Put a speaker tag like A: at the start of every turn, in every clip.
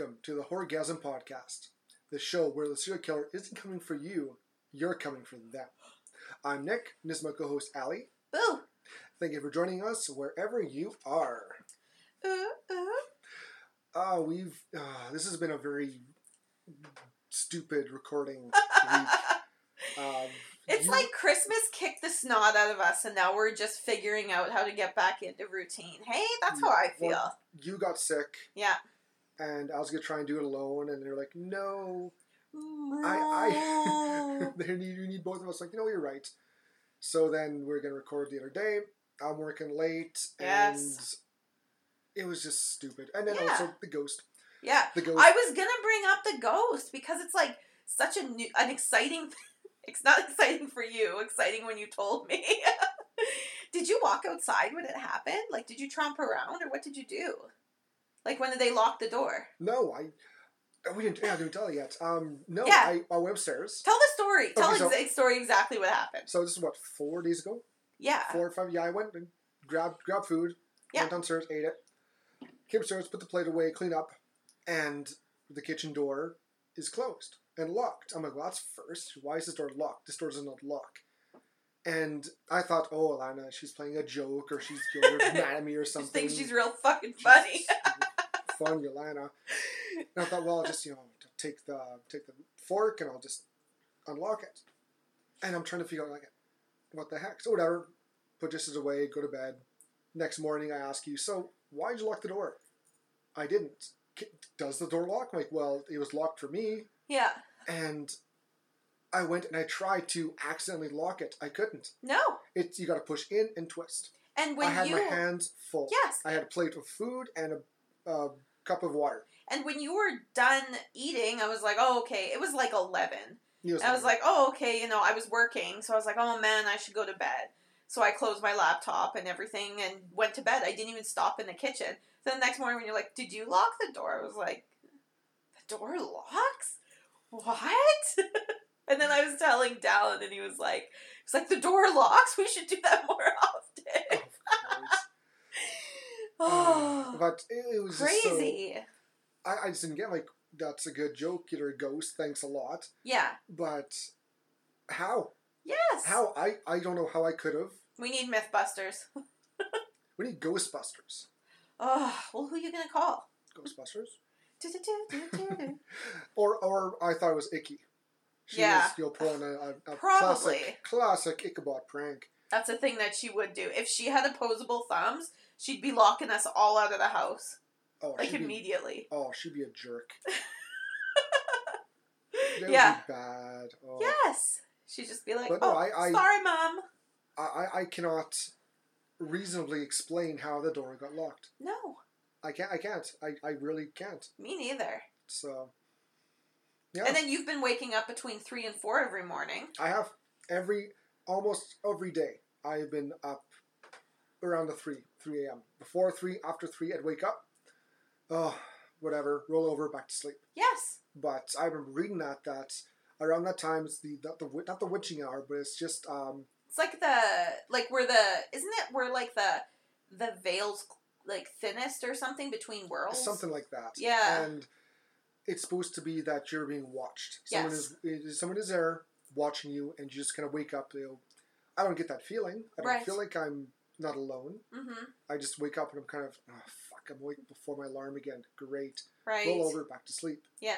A: Welcome to the Horgasm Podcast, the show where the serial killer isn't coming for you, you're coming for them. I'm Nick, and this is my co host, Allie.
B: Ooh.
A: Thank you for joining us wherever you are.
B: Ooh, ooh.
A: Uh, we've, uh, this has been a very stupid recording week. Um,
B: It's
A: you-
B: like Christmas kicked the snot out of us, and now we're just figuring out how to get back into routine. Hey, that's how I feel.
A: You got sick,
B: Yeah.
A: And I was to try and do it alone, and they're like, no, I, I, they need, you need both of us. Like, you know, you're right. So then we're gonna record the other day. I'm working late,
B: Yes.
A: and it was just stupid. And then
B: Yeah.
A: also the ghost.
B: yeah.
A: The ghost.
B: I was gonna bring up the ghost because it's like such a new, an exciting. It's not exciting for you. Exciting when you told me. did you walk outside when it happened? Like, did you tromp around, or what did you do? Like, when did they lock the door?
A: no, I. oh, We didn't. Yeah, I didn't tell you yet. Um, no,
B: Yeah.
A: I, I went upstairs.
B: Tell the story. Tell
A: Okay, so-
B: the story exactly what happened.
A: So this is what four days ago,
B: Yeah.
A: four or five. Yeah, I went and grabbed grabbed food.
B: Yeah.
A: Went downstairs, ate it. Came upstairs, put the plate away, clean up, and the kitchen door is closed and locked. I'm like, well, that's first. Why is this door locked? This door does not lock. And I thought, oh, Alana, she's playing a joke or she's mad at me or
B: She
A: something.
B: thinks she's real fucking funny.
A: Fun, Alana. And I thought, well, I'll just you know take the take the fork and I'll just unlock it. And I'm trying to figure out like, what the heck? So whatever. Put dishes away, go to bed. Next morning, I ask you, so why did you lock the door? I didn't. Does the door lock? I'm like, well, it was locked for me,
B: yeah.
A: and I went and I tried to accidentally lock it. I couldn't.
B: No.
A: It's you got to push in and twist.
B: And when
A: I had
B: you
A: my hands full.
B: yes,
A: I had a plate of food and a, a cup of water.
B: and when you were done eating, I was like, oh okay. It was like eleven.
A: He was
B: I was like, oh okay. You know, I was working, so I was like, oh man, I should go to bed. So I closed my laptop and everything and went to bed. I didn't even stop in the kitchen. So the next morning, when you're like, did you lock the door? I was like, the door locks. What? and then I was telling Dallin, and he was like, "It's like the door locks. We should do that more often."
A: Oh, but it, it was just so-
B: crazy.
A: I, I just didn't get like that's a good joke. You're a ghost. Thanks a lot.
B: Yeah.
A: But how?
B: Yes.
A: How? I I don't know how I could have.
B: We need MythBusters.
A: We need Ghostbusters.
B: Oh, well, who are you gonna call?
A: Ghostbusters. Or or I thought it was Icky. She
B: Yeah.
A: was know pulling a, a, a
B: Probably.
A: classic classic Ichabod prank.
B: That's a thing that she would do. If she had opposable thumbs, she'd be locking us all out of the house
A: Oh,
B: like
A: she'd be,
B: immediately.
A: oh, she'd be a jerk.
B: Yeah.
A: would be bad. Oh.
B: Yes. She'd just be like,
A: But no,
B: "Oh,
A: I- I-
B: sorry, mom."
A: I, I I cannot reasonably explain how the door got locked.
B: No,
A: I can't. I can't. I, I really can't.
B: me neither.
A: So. Yeah.
B: And then you've been waking up between three and four every morning.
A: I have every almost every day. I've been up around the three three a.m. Before three, after three, I'd wake up. Oh, whatever. Roll over, back to sleep.
B: Yes.
A: But I remember reading that that around that time it's the not the not the witching hour, but it's just um
B: It's like the like where the isn't it where like the the veils like thinnest or something between worlds.
A: something like that.
B: Yeah.
A: And it's supposed to be that you're being watched. Someone
B: Yes.
A: is, is someone is there watching you, and you just kind of wake up. You know, I don't get that feeling. I don't
B: Right.
A: feel like I'm not alone.
B: Mm-hmm.
A: I just wake up and I'm kind of, oh fuck, I'm awake before my alarm again. Great.
B: Right.
A: Roll over, back to sleep.
B: Yeah.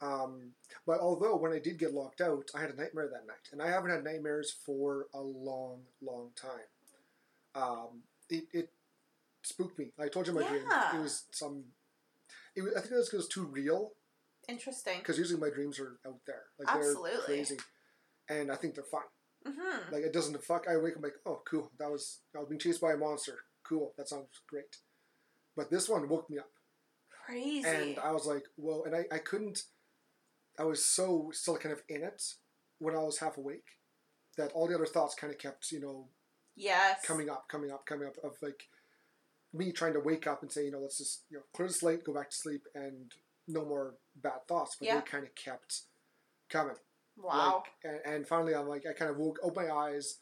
A: Um, but although when I did get locked out, I had a nightmare that night, and I haven't had nightmares for a long, long time. Um, it, it spooked me. I told you my dream. It was some. It was, I think it was 'cause it was too real
B: Interesting.
A: because usually my dreams are out there, like
B: Absolutely.
A: they're crazy, and I think they're fun.
B: Mm-hmm.
A: Like it doesn't fuck. I wake up like, oh, cool. That was I was being chased by a monster. Cool. That sounds great. But this one woke me up,
B: Crazy.
A: and I was like, whoa. And I, I couldn't. I was so still kind of in it when I was half awake that all the other thoughts kind of kept you know
B: yes.
A: coming up, coming up, coming up of like me trying to wake up and say, you know, let's just you know clear the slate, go back to sleep, and no more bad thoughts. But
B: Yeah.
A: they kind of kept coming.
B: Wow.
A: Like, and, and finally, I'm like, I kind of woke, opened my eyes,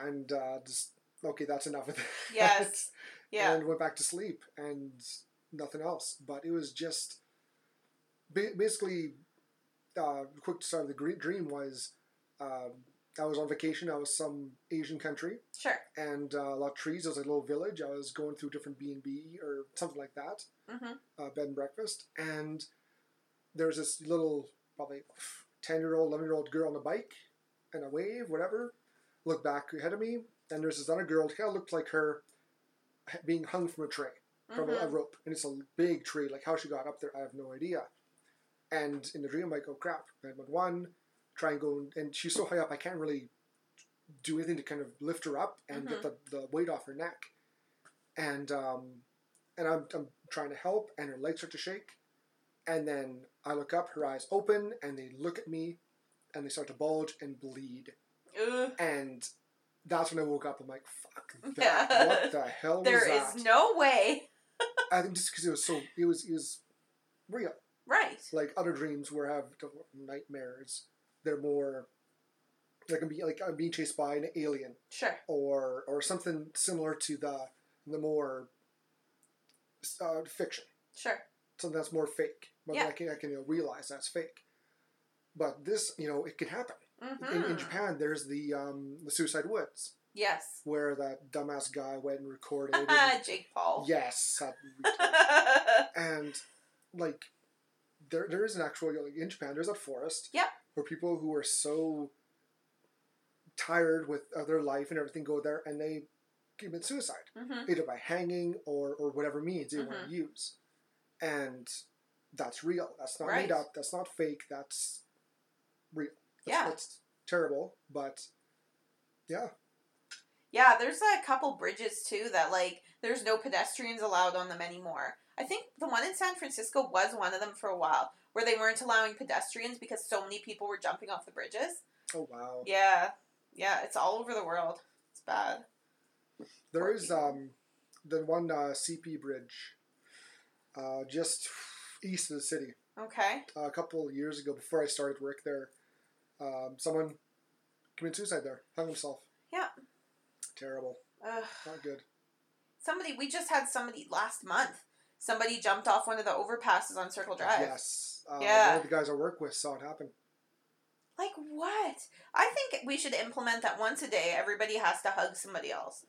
A: and uh, just okay, that's enough of that.
B: yes. Yeah.
A: And went back to sleep, and nothing else. But it was just basically uh, quick to start of the dream was um, I was on vacation. I was some Asian country
B: Sure.
A: and uh, a lot of trees. It was like a little village. I was going through different B and B or something like that,
B: Mhm.
A: uh, bed and breakfast, and there was this little probably ten year old, eleven year old girl on a bike, and a wave, whatever. Look back ahead of me, and there's this other girl. Kind of looked like her being hung from a tree from a, a
B: Mhm.
A: rope, and it's a big tree. Like how she got up there, I have no idea. And in the dream, I'm like, oh crap! I went one, try and go, and she's so high up, I can't really do anything to kind of lift her up and get the, the weight off her neck. And um, and I'm, I'm trying to help, and her legs start to shake. And then I look up, her eyes open, and they look at me, and they start to bulge and bleed.
B: Ugh.
A: And that's when I woke up. I'm like, fuck that!
B: Yeah.
A: What the hell was
B: There
A: that?
B: is no way.
A: I think just because it was so, it was it was real.
B: Right.
A: Like other dreams where I have nightmares, they're more. They can be like I'm being chased by an alien,
B: Sure.
A: or or something similar to the the more uh, fiction,
B: Sure.
A: something that's more fake. But
B: Yeah.
A: I can I can you know, realize that's fake. But this, you know, it could happen.
B: hmm
A: In, in Japan, there's the um, the Suicide Woods
B: Yes.
A: where that dumbass guy went and recorded. and-
B: Jake Paul.
A: yes, and like there there is an actual like in Japan there's a forest
B: Yep.
A: where people who are so tired with uh, their life and everything go there and they commit suicide
B: hmm
A: either by hanging or or whatever means they want
B: Mhm.
A: to use and that's real that's not
B: Right.
A: made up that's not fake that's real that's,
B: Yeah.
A: that's terrible but yeah
B: Yeah, there's a couple bridges too that like there's no pedestrians allowed on them anymore. I think the one in San Francisco was one of them for a while where they weren't allowing pedestrians because so many people were jumping off the bridges.
A: oh wow
B: Yeah. Yeah, it's all over the world. It's bad.
A: There
B: Poor
A: is
B: people.
A: um, the one uh, CP bridge uh, just east of the city.
B: Okay.
A: a couple of years ago, before I started work there, um, someone committed suicide there, hung himself.
B: Yeah.
A: Terrible.
B: Ugh.
A: Not good.
B: Somebody we just had somebody last month. Somebody jumped off one of the overpasses on Circle Drive.
A: Yes. Uh,
B: Yeah.
A: One of the guys I work with saw it happen.
B: Like what? I think we should implement that once a day. Everybody has to hug somebody else.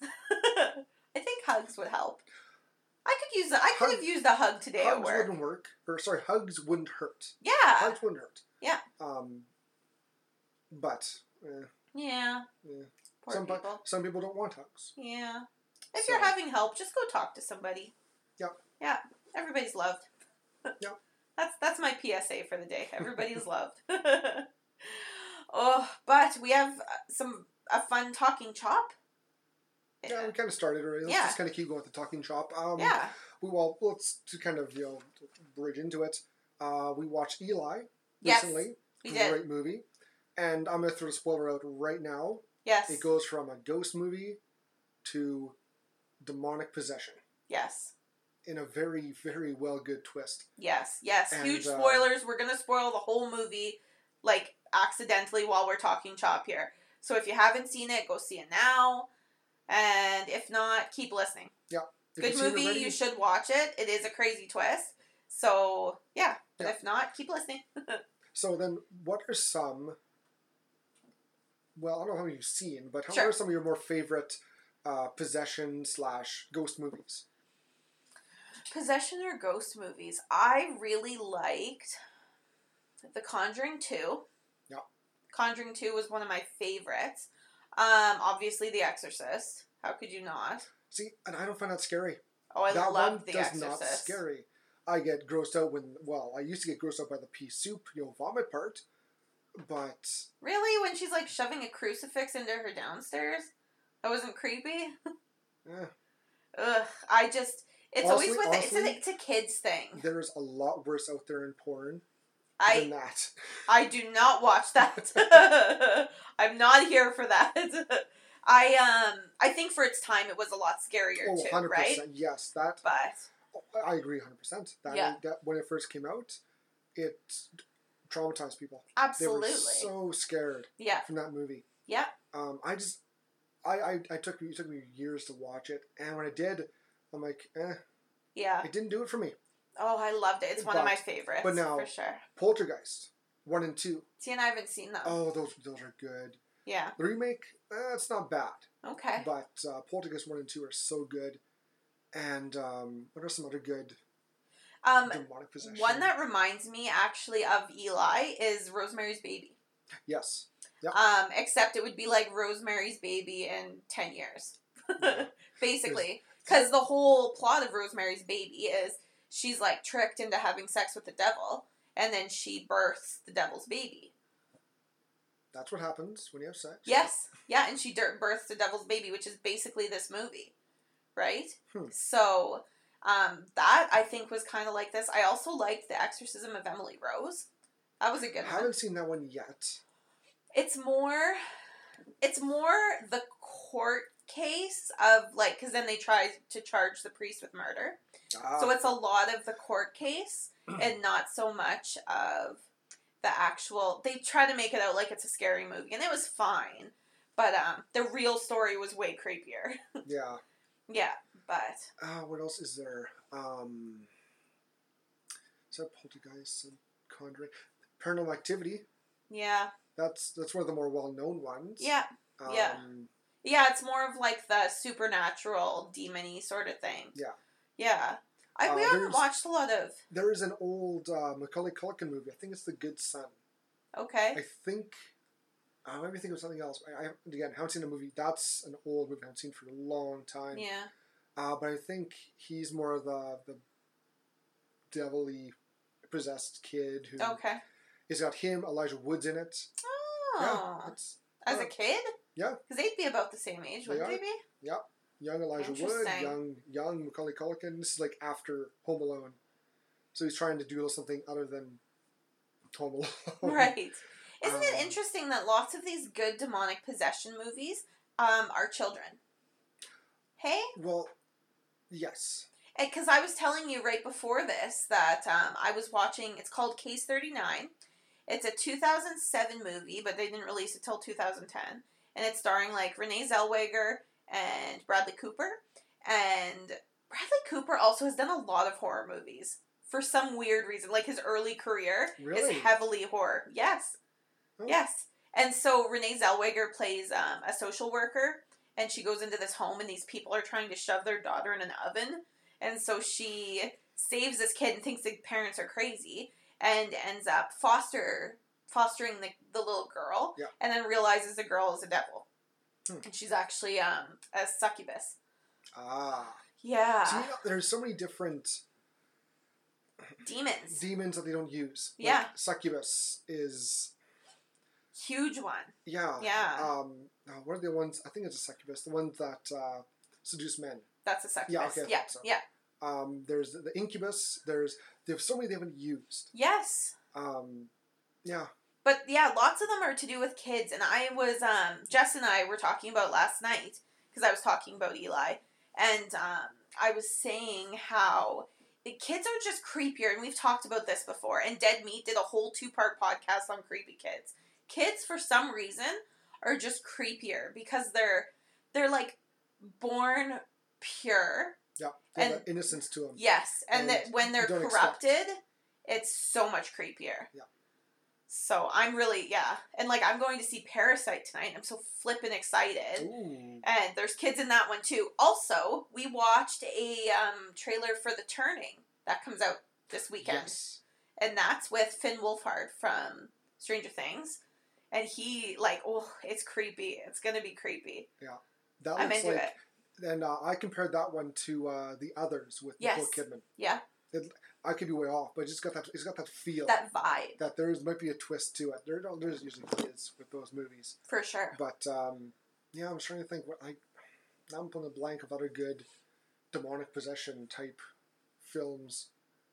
B: I think hugs would help. I could use the, I could have used a hug today
A: hugs
B: work.
A: wouldn't work. Or sorry, hugs wouldn't hurt.
B: Yeah.
A: Hugs wouldn't hurt.
B: Yeah.
A: Um, but eh,
B: Yeah.
A: Yeah.
B: Poor
A: some pe-
B: people.
A: some people don't want hugs.
B: Yeah. If
A: So-
B: you're having help, just go talk to somebody.
A: Yep.
B: Yeah. Everybody's loved.
A: Yep.
B: That's that's my PSA for the day. Everybody's loved. oh, but we have uh, some a fun talking chop.
A: Yeah, we kind of started already. Let's
B: Yeah.
A: just kind of keep going with the talking shop. Um,
B: yeah.
A: We well, let's to kind of you know bridge into it. Uh, we watched Eli
B: Yes.
A: recently.
B: We did.
A: Great movie, and I'm gonna throw the spoiler out right now.
B: Yes.
A: It goes from a ghost movie to demonic possession
B: yes.
A: in a very very well good twist.
B: Yes. Yes.
A: And,
B: Huge
A: uh,
B: spoilers. We're gonna spoil the whole movie, like accidentally while we're talking chop here. So if you haven't seen it, go see it now. And if not, keep listening.
A: If
B: Good
A: you've seen it
B: movie.
A: already,
B: You should watch it. It is a crazy twist. So yeah. But
A: Yeah.
B: if not, keep listening.
A: So then, what are some? Well, I don't know how many you've seen, but how
B: Sure.
A: are some of your more favorite uh, possession slash ghost movies?
B: Possession or ghost movies. I really liked The Conjuring 2.
A: Yeah.
B: Conjuring 2 was one of my favorites. Um, obviously The Exorcist. How could you not?
A: See, and I don't find that scary.
B: Oh, I
A: that
B: love
A: one
B: The
A: does
B: Exorcist.
A: not scary. I get grossed out when well, I used to get grossed out by the pea soup, you know, vomit part, but
B: Really? When she's like shoving a crucifix into her downstairs? That wasn't creepy?
A: eh,
B: Ugh. I just. It's always
A: Honestly-
B: with it's, a,
A: honestly,
B: it's a kid's thing.
A: there's a lot worse out there in porn
B: I
A: than that.
B: I do not watch that. I'm not here for that. I um I think for its time it was a lot scarier
A: Oh,
B: too,
A: 100%.
B: right?
A: Yes, that
B: But
A: I agree 100%. That,
B: Yeah.
A: that when it first came out, it traumatized people.
B: absolutely.
A: They were so scared
B: yeah.
A: from that movie.
B: Yeah.
A: Um, I just, I, I, I took it took me years to watch it, and when I did, I'm like, eh.
B: Yeah.
A: It didn't do it for me.
B: Oh, I loved it. It's one of my favorites.
A: but now-
B: for sure.
A: Poltergeist one and two.
B: See, and I haven't seen them.
A: Oh, those those are good.
B: Yeah.
A: The remake, uh, it's not bad,
B: Okay.
A: but uh, Poltergeist one and two are so good. And um, what are some other good
B: Um,
A: demonic possession?
B: one that reminds me actually of Eli is Rosemary's Baby.
A: yes,
B: Um, except it would be like Rosemary's Baby in ten years,
A: Yeah.
B: basically. Because the whole plot of Rosemary's Baby is she's like tricked into having sex with the devil, and then she births the devil's baby.
A: that's what happens when you have sex.
B: Yes, yeah, and she births the devil's baby, which is basically this movie, right?
A: Hmm.
B: So, um, that I think was kind of like this. I also liked the Exorcism of Emily Rose. That was a good one.
A: I haven't seen that one yet.
B: It's more, it's more the court case of like, because then they try to charge the priest with murder.
A: Ah,
B: So it's a lot of the court case and not so much of the actual. They try to make it out like it's a scary movie, and it was fine. But um, the real story was way creepier.
A: yeah.
B: yeah, but
A: Uh, what else is there? Um, is that Poltergeist and Conjuring? Paranormal Activity.
B: yeah,
A: That's that's one of the more well known ones.
B: yeah,
A: Um,
B: yeah. yeah. It's more of like the supernatural, demony sort of thing.
A: Yeah.
B: Yeah. I, we
A: Uh,
B: haven't watched a lot of.
A: There is an old uh, Macaulay Culkin movie. I think it's The Good Son.
B: Okay.
A: I think. I Uh, maybe think of something else. I, I again haven't seen the movie. That's an old movie I haven't seen for a long time.
B: Yeah.
A: Uh, but I think he's more of the the devilly possessed kid who
B: Okay.
A: It's got him, Elijah Woods in it.
B: Oh.
A: Yeah,
B: As
A: uh,
B: a kid?
A: yeah.
B: Because they'd be about the same age, wouldn't
A: are.
B: they be?
A: Young Elijah Wood, young young Macaulay Culkin. This is like after Home Alone, so he's trying to do something other than Home Alone.
B: Right. Isn't
A: Um,
B: it interesting that lots of these good demonic possession movies um, are children? Hey?
A: Well, yes.
B: Because I was telling you right before this that um, I was watching, it's called Case 39. It's a 2007 movie, but they didn't release it till 2010. And it's starring like Renee Zellweger and Bradley Cooper. And Bradley Cooper also has done a lot of horror movies for some weird reason. Like his early career
A: Really?
B: is heavily horror. Yes.
A: Oh.
B: Yes. And so Renee Zellweger plays um, a social worker, and she goes into this home, and these people are trying to shove their daughter in an oven. And so she saves this kid and thinks the parents are crazy, and ends up foster fostering the, the little girl,
A: Yeah.
B: and then realizes the girl is a devil, And she's actually um, a succubus.
A: Ah.
B: Yeah,
A: See, there's so many different
B: demons,
A: demons that they don't use. Like,
B: Yeah.
A: Succubus is
B: huge one.
A: yeah.
B: Yeah.
A: Um. what are the ones? I think it's a succubus. The ones that uh, seduce men.
B: That's a succubus.
A: Yeah. okay,
B: yeah,
A: so.
B: yeah.
A: Um. There's the incubus. There's there's so many they haven't used.
B: Yes.
A: Um. Yeah.
B: But yeah, lots of them are to do with kids. And I was, um, Jess and I were talking about last night because I was talking about Eli, and um, I was saying how the kids are just creepier. And we've talked about this before. And Dead Meat did a whole two part podcast on creepy kids. Kids, for some reason, are just creepier because they're they're like born pure.
A: Yeah.
B: And-
A: innocence to them.
B: Yes, and,
A: And
B: that when they're
A: don't expect-
B: corrupted, it's so much creepier.
A: Yeah.
B: So I'm really yeah, and like I'm going to see Parasite tonight. I'm so flippin' excited.
A: Ooh.
B: And there's kids in that one too. Also, we watched a um, trailer for The Turning that comes out this weekend,
A: Yes.
B: and that's with Finn Wolfhard from Stranger Things. And he like, oh, it's creepy. It's gonna be creepy.
A: Yeah, that
B: I'm
A: looks
B: into
A: like.
B: it.
A: And uh, I compared that one to uh, the others with
B: Yes.
A: Nicole Kidman.
B: Yeah,
A: I could be way off, but it's just got that. It's got that feel
B: that vibe
A: that there's might be a twist to it. There, there's usually is with those movies,
B: for sure.
A: but um, yeah, I'm trying to think what I. Now I'm pulling a blank of other good demonic possession type films.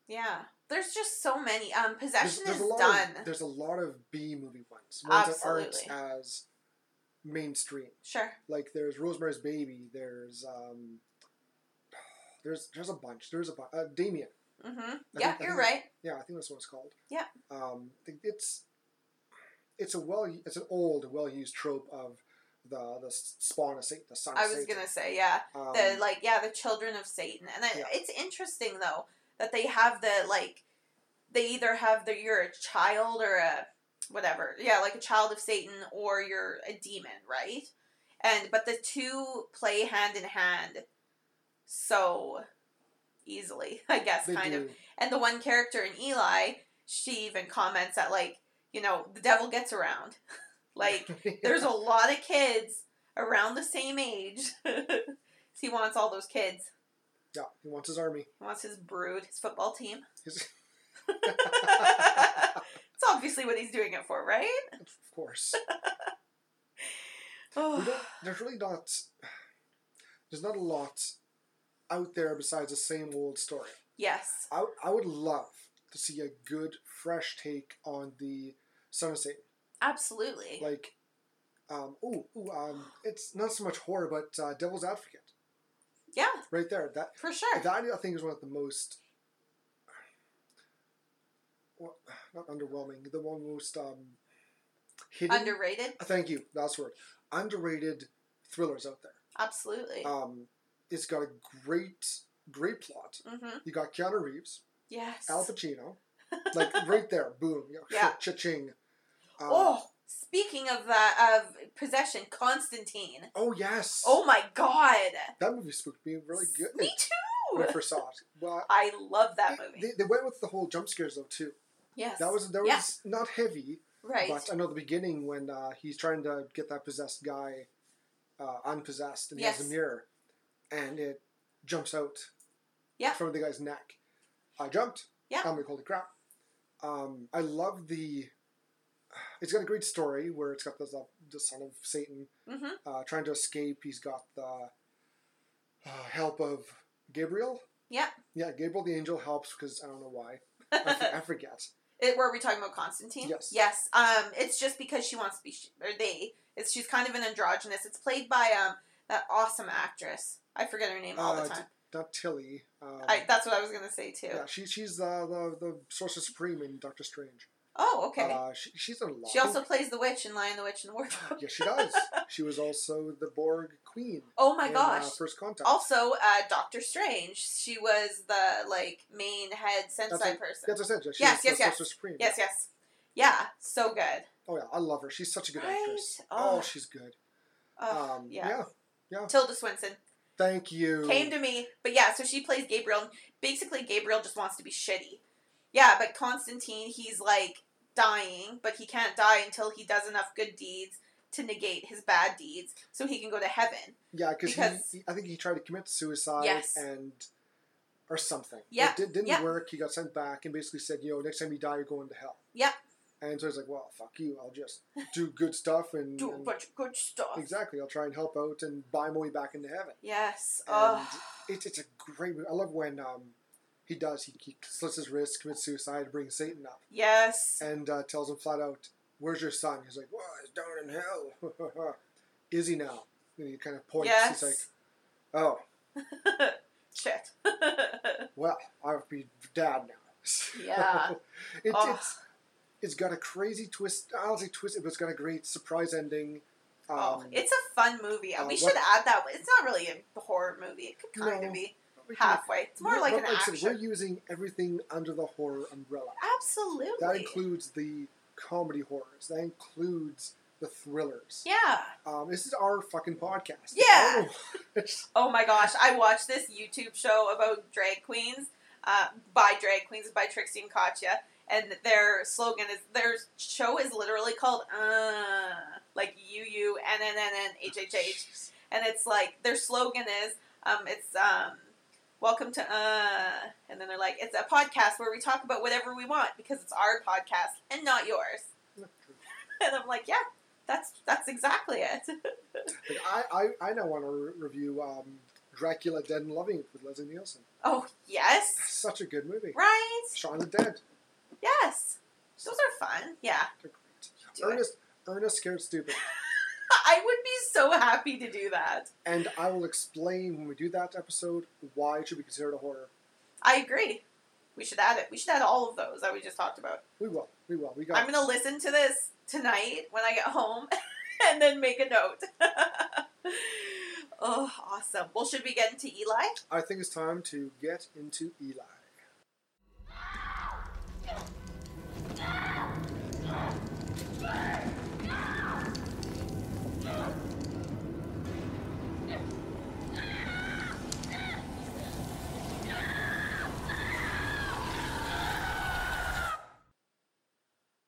B: Yeah, there's just so many. Um,
A: There's,
B: possession
A: there's a
B: is done.
A: Of, there's a lot of B movie ones, ones that aren't as mainstream.
B: Sure.
A: Like there's Rosemary's Baby. There's um, there's there's a bunch. There's a bunch. Uh, Damien.
B: Mm-hmm.
A: I
B: Yeah,
A: think-
B: you're
A: think-
B: right.
A: Yeah, I think that's what it's called.
B: Yeah.
A: Um, it's it's a well it's an old well used trope of the the spawn of Satan, the son.
B: I was
A: Satan.
B: gonna say yeah.
A: Um,
B: the like yeah the children of satan and I,
A: Yeah.
B: it's interesting though that they have the like they either have the you're a child or a whatever yeah like a child of satan or you're a demon right and but the two play hand in hand so easily i guess
A: they
B: kind
A: do.
B: of and the one character in eli she even comments that like you know the devil gets around like there's a lot of kids around the same age. he wants all those kids.
A: yeah, he wants his army.
B: He wants his brood, his football team.
A: His-
B: It's obviously what he's doing it for, right?
A: of course.
B: Oh,
A: there's really not. There's not a lot out there besides the same old story.
B: yes.
A: I, I would love to see a good, fresh take on the Son of Satan.
B: Absolutely.
A: Like, um, ooh, ooh, um, it's not so much horror, but uh, Devil's Advocate,
B: yeah,
A: right there. That
B: for sure.
A: that I think is one of the most, well, not underwhelming, the one most um, hidden.
B: Underrated?
A: Thank you. That's the word. Underrated thrillers out there.
B: Absolutely.
A: Um, it's got a great, great plot.
B: mm-hmm.
A: You got Keanu Reeves,
B: Yes.
A: Al Pacino, like right there, boom, you know,
B: Yeah.
A: cha-ching. Um,
B: oh, speaking of that, of possession, Constantine.
A: oh yes.
B: Oh my god.
A: that movie spooked me really good
B: Me too.
A: when I first saw it. Well,
B: I love that movie.
A: they, they went with the whole jump scares though too.
B: yes.
A: That was that was not heavy,
B: right.
A: but I know the beginning when uh, he's trying to get that possessed guy uh, unpossessed and he has a mirror, and it jumps out
B: Yeah.
A: from the guy's neck. I jumped.
B: Yeah.
A: I'm like, holy crap. Um, I love the. It's got a great story where it's got the the son of Satan
B: mm-hmm.
A: uh, trying to escape. He's got the uh, help of Gabriel.
B: Yeah.
A: Yeah, Gabriel the angel helps because I don't know why. I, forget.
B: It, were we talking about Constantine?
A: Yes.
B: Yes. Um, it's just because she wants to be, sh- or they. It's she's kind of an androgynous. It's played by um that awesome actress. I forget her name all
A: Uh,
B: the time.
A: Not Tilly. Um,
B: I, that's what I was gonna say too.
A: yeah, she, she's the, the the Sorcerer Supreme in Doctor Strange.
B: Oh, okay.
A: Uh, she, she's a lot.
B: she also plays the witch in Lion, the Witch, and the Wardrobe.
A: yeah, she does. she was also the Borg Queen.
B: Oh my
A: in,
B: gosh.
A: Uh, First Contact.
B: Also, uh, Doctor Strange. She was the like main head sensei
A: That's it.
B: person.
A: That's what I said. She
B: Yes, yes,
A: the
B: yes.
A: Supreme.
B: Yes, yes. Yeah, so good.
A: Oh yeah, I love her. She's such a good
B: Right?
A: actress.
B: Oh.
A: Oh, she's good.
B: Oh,
A: um,
B: yeah.
A: yeah.
B: Tilda Swinton
A: Thank you.
B: came to me, but yeah, so she plays Gabriel. Basically, Gabriel just wants to be shitty. Yeah, but Constantine, he's like dying, but he can't die until he does enough good deeds to negate his bad deeds, so he can go to heaven.
A: yeah, cause he, he, I think he tried to commit suicide
B: Yes.
A: and or something.
B: Yeah,
A: It did, didn't
B: yeah.
A: work. He got sent back and basically said, "You know, next time you die, you're going to hell."
B: Yeah.
A: And so he's like, "Well, fuck you. I'll just do good stuff and,
B: Do a
A: and-
B: bunch of good stuff.
A: exactly. I'll try and help out and buy my way back into heaven."
B: Yes.
A: And
B: Oh.
A: it's it's a great movie. I love when um he does he, he slits his wrist, commits suicide, brings Satan up,
B: Yes.
A: and uh, tells him flat out, "Where's your son?" He's like, "Well, he's down in hell." Is he now? And he kind of points.
B: Yes.
A: He's like, "Oh,
B: Shit.
A: well, I'll be dad now."
B: Yeah.
A: it's
B: Oh.
A: it's it's got a crazy twist. I don't say twist, but it's got a great surprise ending. Um,
B: oh, it's a fun movie.
A: uh,
B: we
A: what-
B: should add that. It's not really a horror movie. It could kind
A: No.
B: of be halfway. It's more like
A: but
B: an
A: I said,
B: action.
A: we're using everything under the horror umbrella.
B: Absolutely.
A: That includes the comedy horrors. That includes the thrillers.
B: yeah.
A: Um, this is our fucking podcast.
B: Yeah.
A: I don't know. It's-
B: Oh my gosh, I watched this YouTube show about drag queens, uh, by drag queens by Trixie and Katya, and their slogan is their show is literally called uh like U U N N N N H H H, and it's like their slogan is um it's um welcome to uh and then they're like it's a podcast where we talk about whatever we want because it's our podcast and not yours, and I'm like yeah. That's that's exactly it.
A: like, I, I, I now want to re- review um, Dracula Dead and Loving with Leslie Nielsen.
B: oh yes,
A: Such a good movie.
B: right.
A: Shaun the Dead.
B: Yes. Those are fun. Yeah.
A: They're great.
B: Do it.
A: Ernest, Ernest Scared Stupid.
B: I would be so happy to do that.
A: And I will explain when we do that episode why it should be considered a horror.
B: I agree. We should add it. We should add all of those that we just talked about.
A: We will. We will. We got
B: I'm going to listen to this tonight when I get home and then make a note. oh, awesome. Well, should we get into Eli?
A: I think it's time to get into Eli.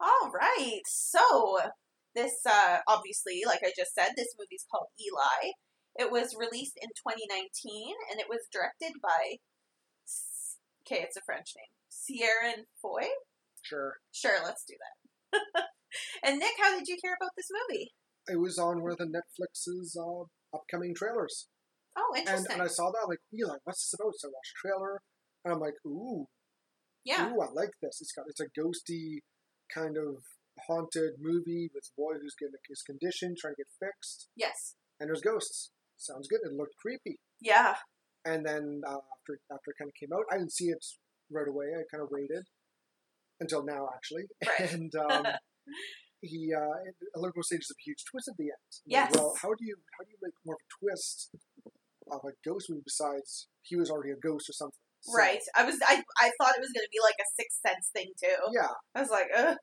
B: All right. So, this uh, obviously, like I just said, this movie's called Eli. It was released in 2019 and it was directed by. Okay, it's a French name. Sierra Foy?
A: Sure.
B: Sure, let's do that. and Nick, how did you hear about this movie?
A: It was on one of the Netflix's uh, upcoming trailers.
B: Oh,
A: And,
B: interesting.
A: and I saw that, I'm like, Eli, what's this about? So I watched the trailer, and I'm like, ooh,
B: yeah.
A: ooh, I like this. It's got it's a ghosty kind of haunted movie with a boy who's getting his condition, trying to get fixed,
B: Yes.
A: and there's ghosts. Sounds good. It looked creepy.
B: Yeah.
A: And then uh, after after it kind of came out, I didn't see it right away. I kind of waited until now, actually.
B: Right.
A: And um, he, uh, a little bit saying there's a huge twist at the end. I'm
B: Yes.
A: Like, well, how do you how do you make more of a twist of a ghost movie besides he was already a ghost or something? So,
B: Right. I was. I. I thought it was going to be like a Sixth Sense thing too.
A: Yeah.
B: I was like, Ugh.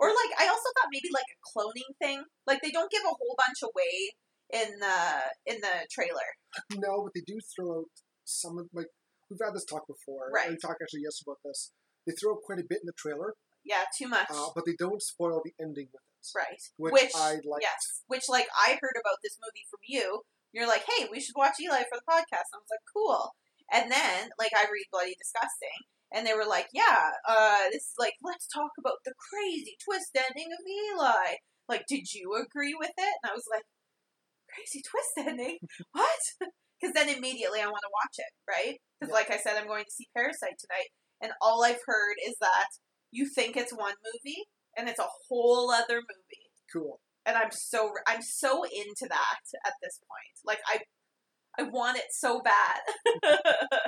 B: or like I also thought maybe like a cloning thing. Like they don't give a whole bunch away in the in the trailer.
A: No, but they do throw out some of like we've had this talk before.
B: Right.
A: We talked actually yesterday about this. They throw quite a bit in the trailer,
B: Yeah, too much.
A: uh, but they don't spoil the ending with it,
B: right.
A: which,
B: Which,
A: I like.
B: Yes. Which like I heard about this movie from you. You're like, hey, we should watch Eli for the podcast. And I was like, cool. And then like I read Bloody Disgusting, and they were like, yeah, uh, this is like let's talk about the crazy twist ending of Eli. Like, did you agree with it? And I was like, crazy twist ending? what? Because then immediately I want to watch it, right? Because
A: Yeah.
B: like I said, I'm going to see Parasite tonight, and all I've heard is that you think it's one movie and it's a whole other movie
A: Cool.
B: and I'm so I'm so into that at this point. Like I I want it so bad.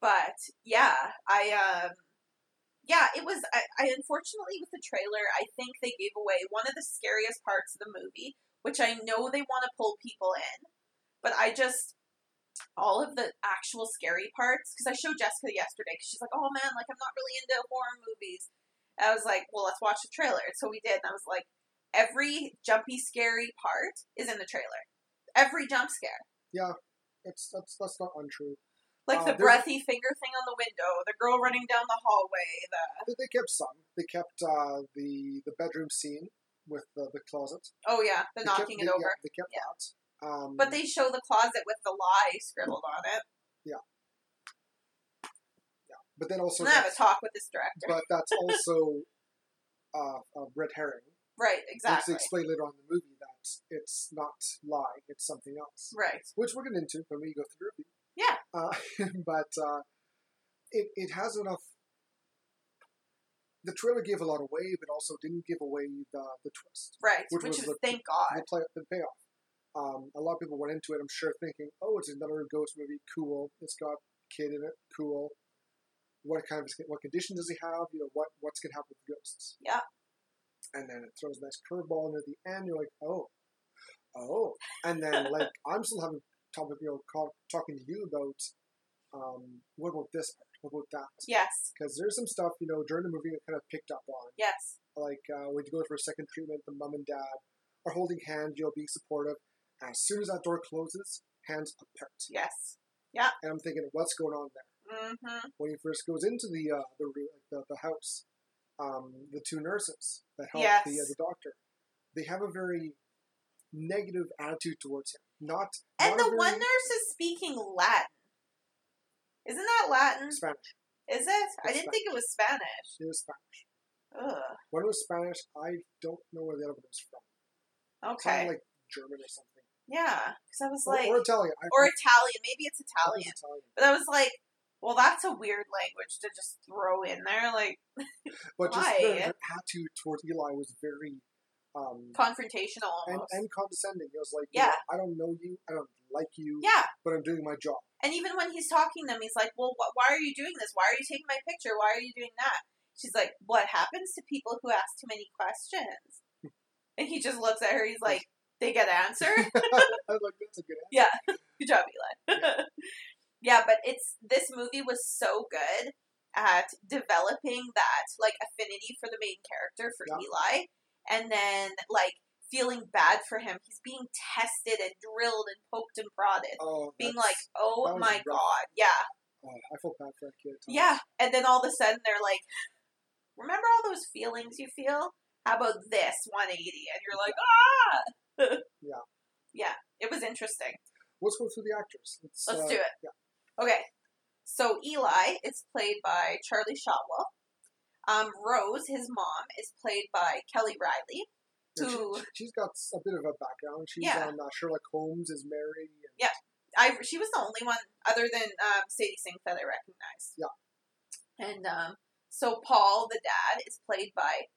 B: but yeah, I um yeah, it was I, I unfortunately with the trailer, I think they gave away one of the scariest parts of the movie, which I know they want to pull people in. But I just all of the actual scary parts because I showed Jessica yesterday because she's like, "Oh man, like I'm not really into horror movies." And I was like, "Well, let's watch the trailer." So we did, and I was like, every jumpy, scary part is in the trailer. Every jump scare.
A: Yeah, that's that's that's not untrue.
B: Like
A: Uh,
B: the breathy finger thing on the window, the girl running down the hallway, the
A: They, they kept some. They kept uh, the the bedroom scene with the, the closet.
B: oh yeah, the
A: They kept-
B: knocking
A: they-
B: it over.
A: Yeah, they kept
B: Yeah.
A: that. Um,
B: But they show the closet with the lie scribbled on it. Yeah. Yeah.
A: But then also
B: and I have a talk with this director.
A: but that's also uh, a red herring.
B: right, exactly.
A: explain later on in the movie that it's not lie, it's something else.
B: Right.
A: Which we'll get into when we go through the review.
B: Yeah.
A: Uh, but uh, it, it has enough. The trailer gave a lot away, but also didn't give away the, the twist,
B: Right.
A: Which
B: Which,
A: was
B: is
A: the-
B: thank God.
A: the, play, the payoff. Um, a lot of people went into it, I'm sure, thinking, "Oh, it's another ghost movie. Cool. It's got kid in it. Cool. What kind of what condition does he have? You know, what what's gonna happen with ghosts?"
B: Yeah.
A: And then it throws a nice curveball near the end. You're like, "Oh, oh," and then like I'm still having topic, you know, call, talking to you about um, what about this part? What about that?
B: Yes.
A: Because there's some stuff, you know, during the movie I kind of picked up on
B: Yes.
A: like uh, when you go for a second treatment, the mom and dad are holding hands, you know, being supportive. As soon as that door closes, hands apart.
B: Yes. Yeah.
A: And I'm thinking, what's going on there?
B: Mm-hmm.
A: When he first goes into the uh, the, the the house, um, the two nurses that help
B: Yes.
A: the uh, the doctor, they have a very negative attitude towards him. Not
B: And
A: not
B: the
A: very
B: one nurse is speaking Latin. Isn't that Latin?
A: Spanish.
B: Is it? I didn't think it was Spanish.
A: It was Spanish.
B: Ugh.
A: One was Spanish. I don't know where the other one was from.
B: Okay.
A: Sounded like German or something.
B: Yeah. Because I was
A: Or,
B: like,
A: or Italian. I,
B: or Italian. Maybe it's Italian.
A: it's Italian.
B: But I was like, well, that's a weird language to just throw in there. Like,
A: But just
B: Why?
A: their, their attitude towards Eli was very um,
B: confrontational
A: and,
B: almost.
A: and condescending. It was like, you
B: Yeah.
A: know, I don't know you, I don't like you,
B: yeah.
A: but I'm doing my job.
B: And even when he's talking to them, he's like, well, wh- why are you doing this? Why are you taking my picture? Why are you doing that? She's like, what happens to people who ask too many questions? And he just looks at her. He's like, "They get answered."
A: I was like, that's a good answer.
B: Yeah. Good job, Eli. Yeah. but it's this movie was so good at developing that like affinity for the main character for
A: Yeah.
B: Eli, and then like feeling bad for him. He's being tested and drilled and poked and prodded,
A: Oh,
B: being like, "Oh my
A: rough.
B: god, yeah,
A: oh, I felt bad for that kid.
B: yeah." And then all of a sudden they're like, "Remember all those feelings you feel? How about this 180?" And you're like, "Ah."
A: Yeah.
B: Yeah. It was interesting.
A: Let's go through the actors. Let's,
B: Let's
A: uh,
B: do it.
A: Yeah.
B: Okay. So Eli is played by Charlie Shotwell. Um, Rose, his mom, is played by Kelly Reilly.
A: Yeah, she-
B: Who
A: she's got a bit of a background. She's
B: Yeah.
A: on uh, Sherlock Holmes is Mary. And,
B: Yeah. I she was the only one other than um, Sadie Sink that I recognized.
A: Yeah.
B: And um, so Paul, the dad, is played by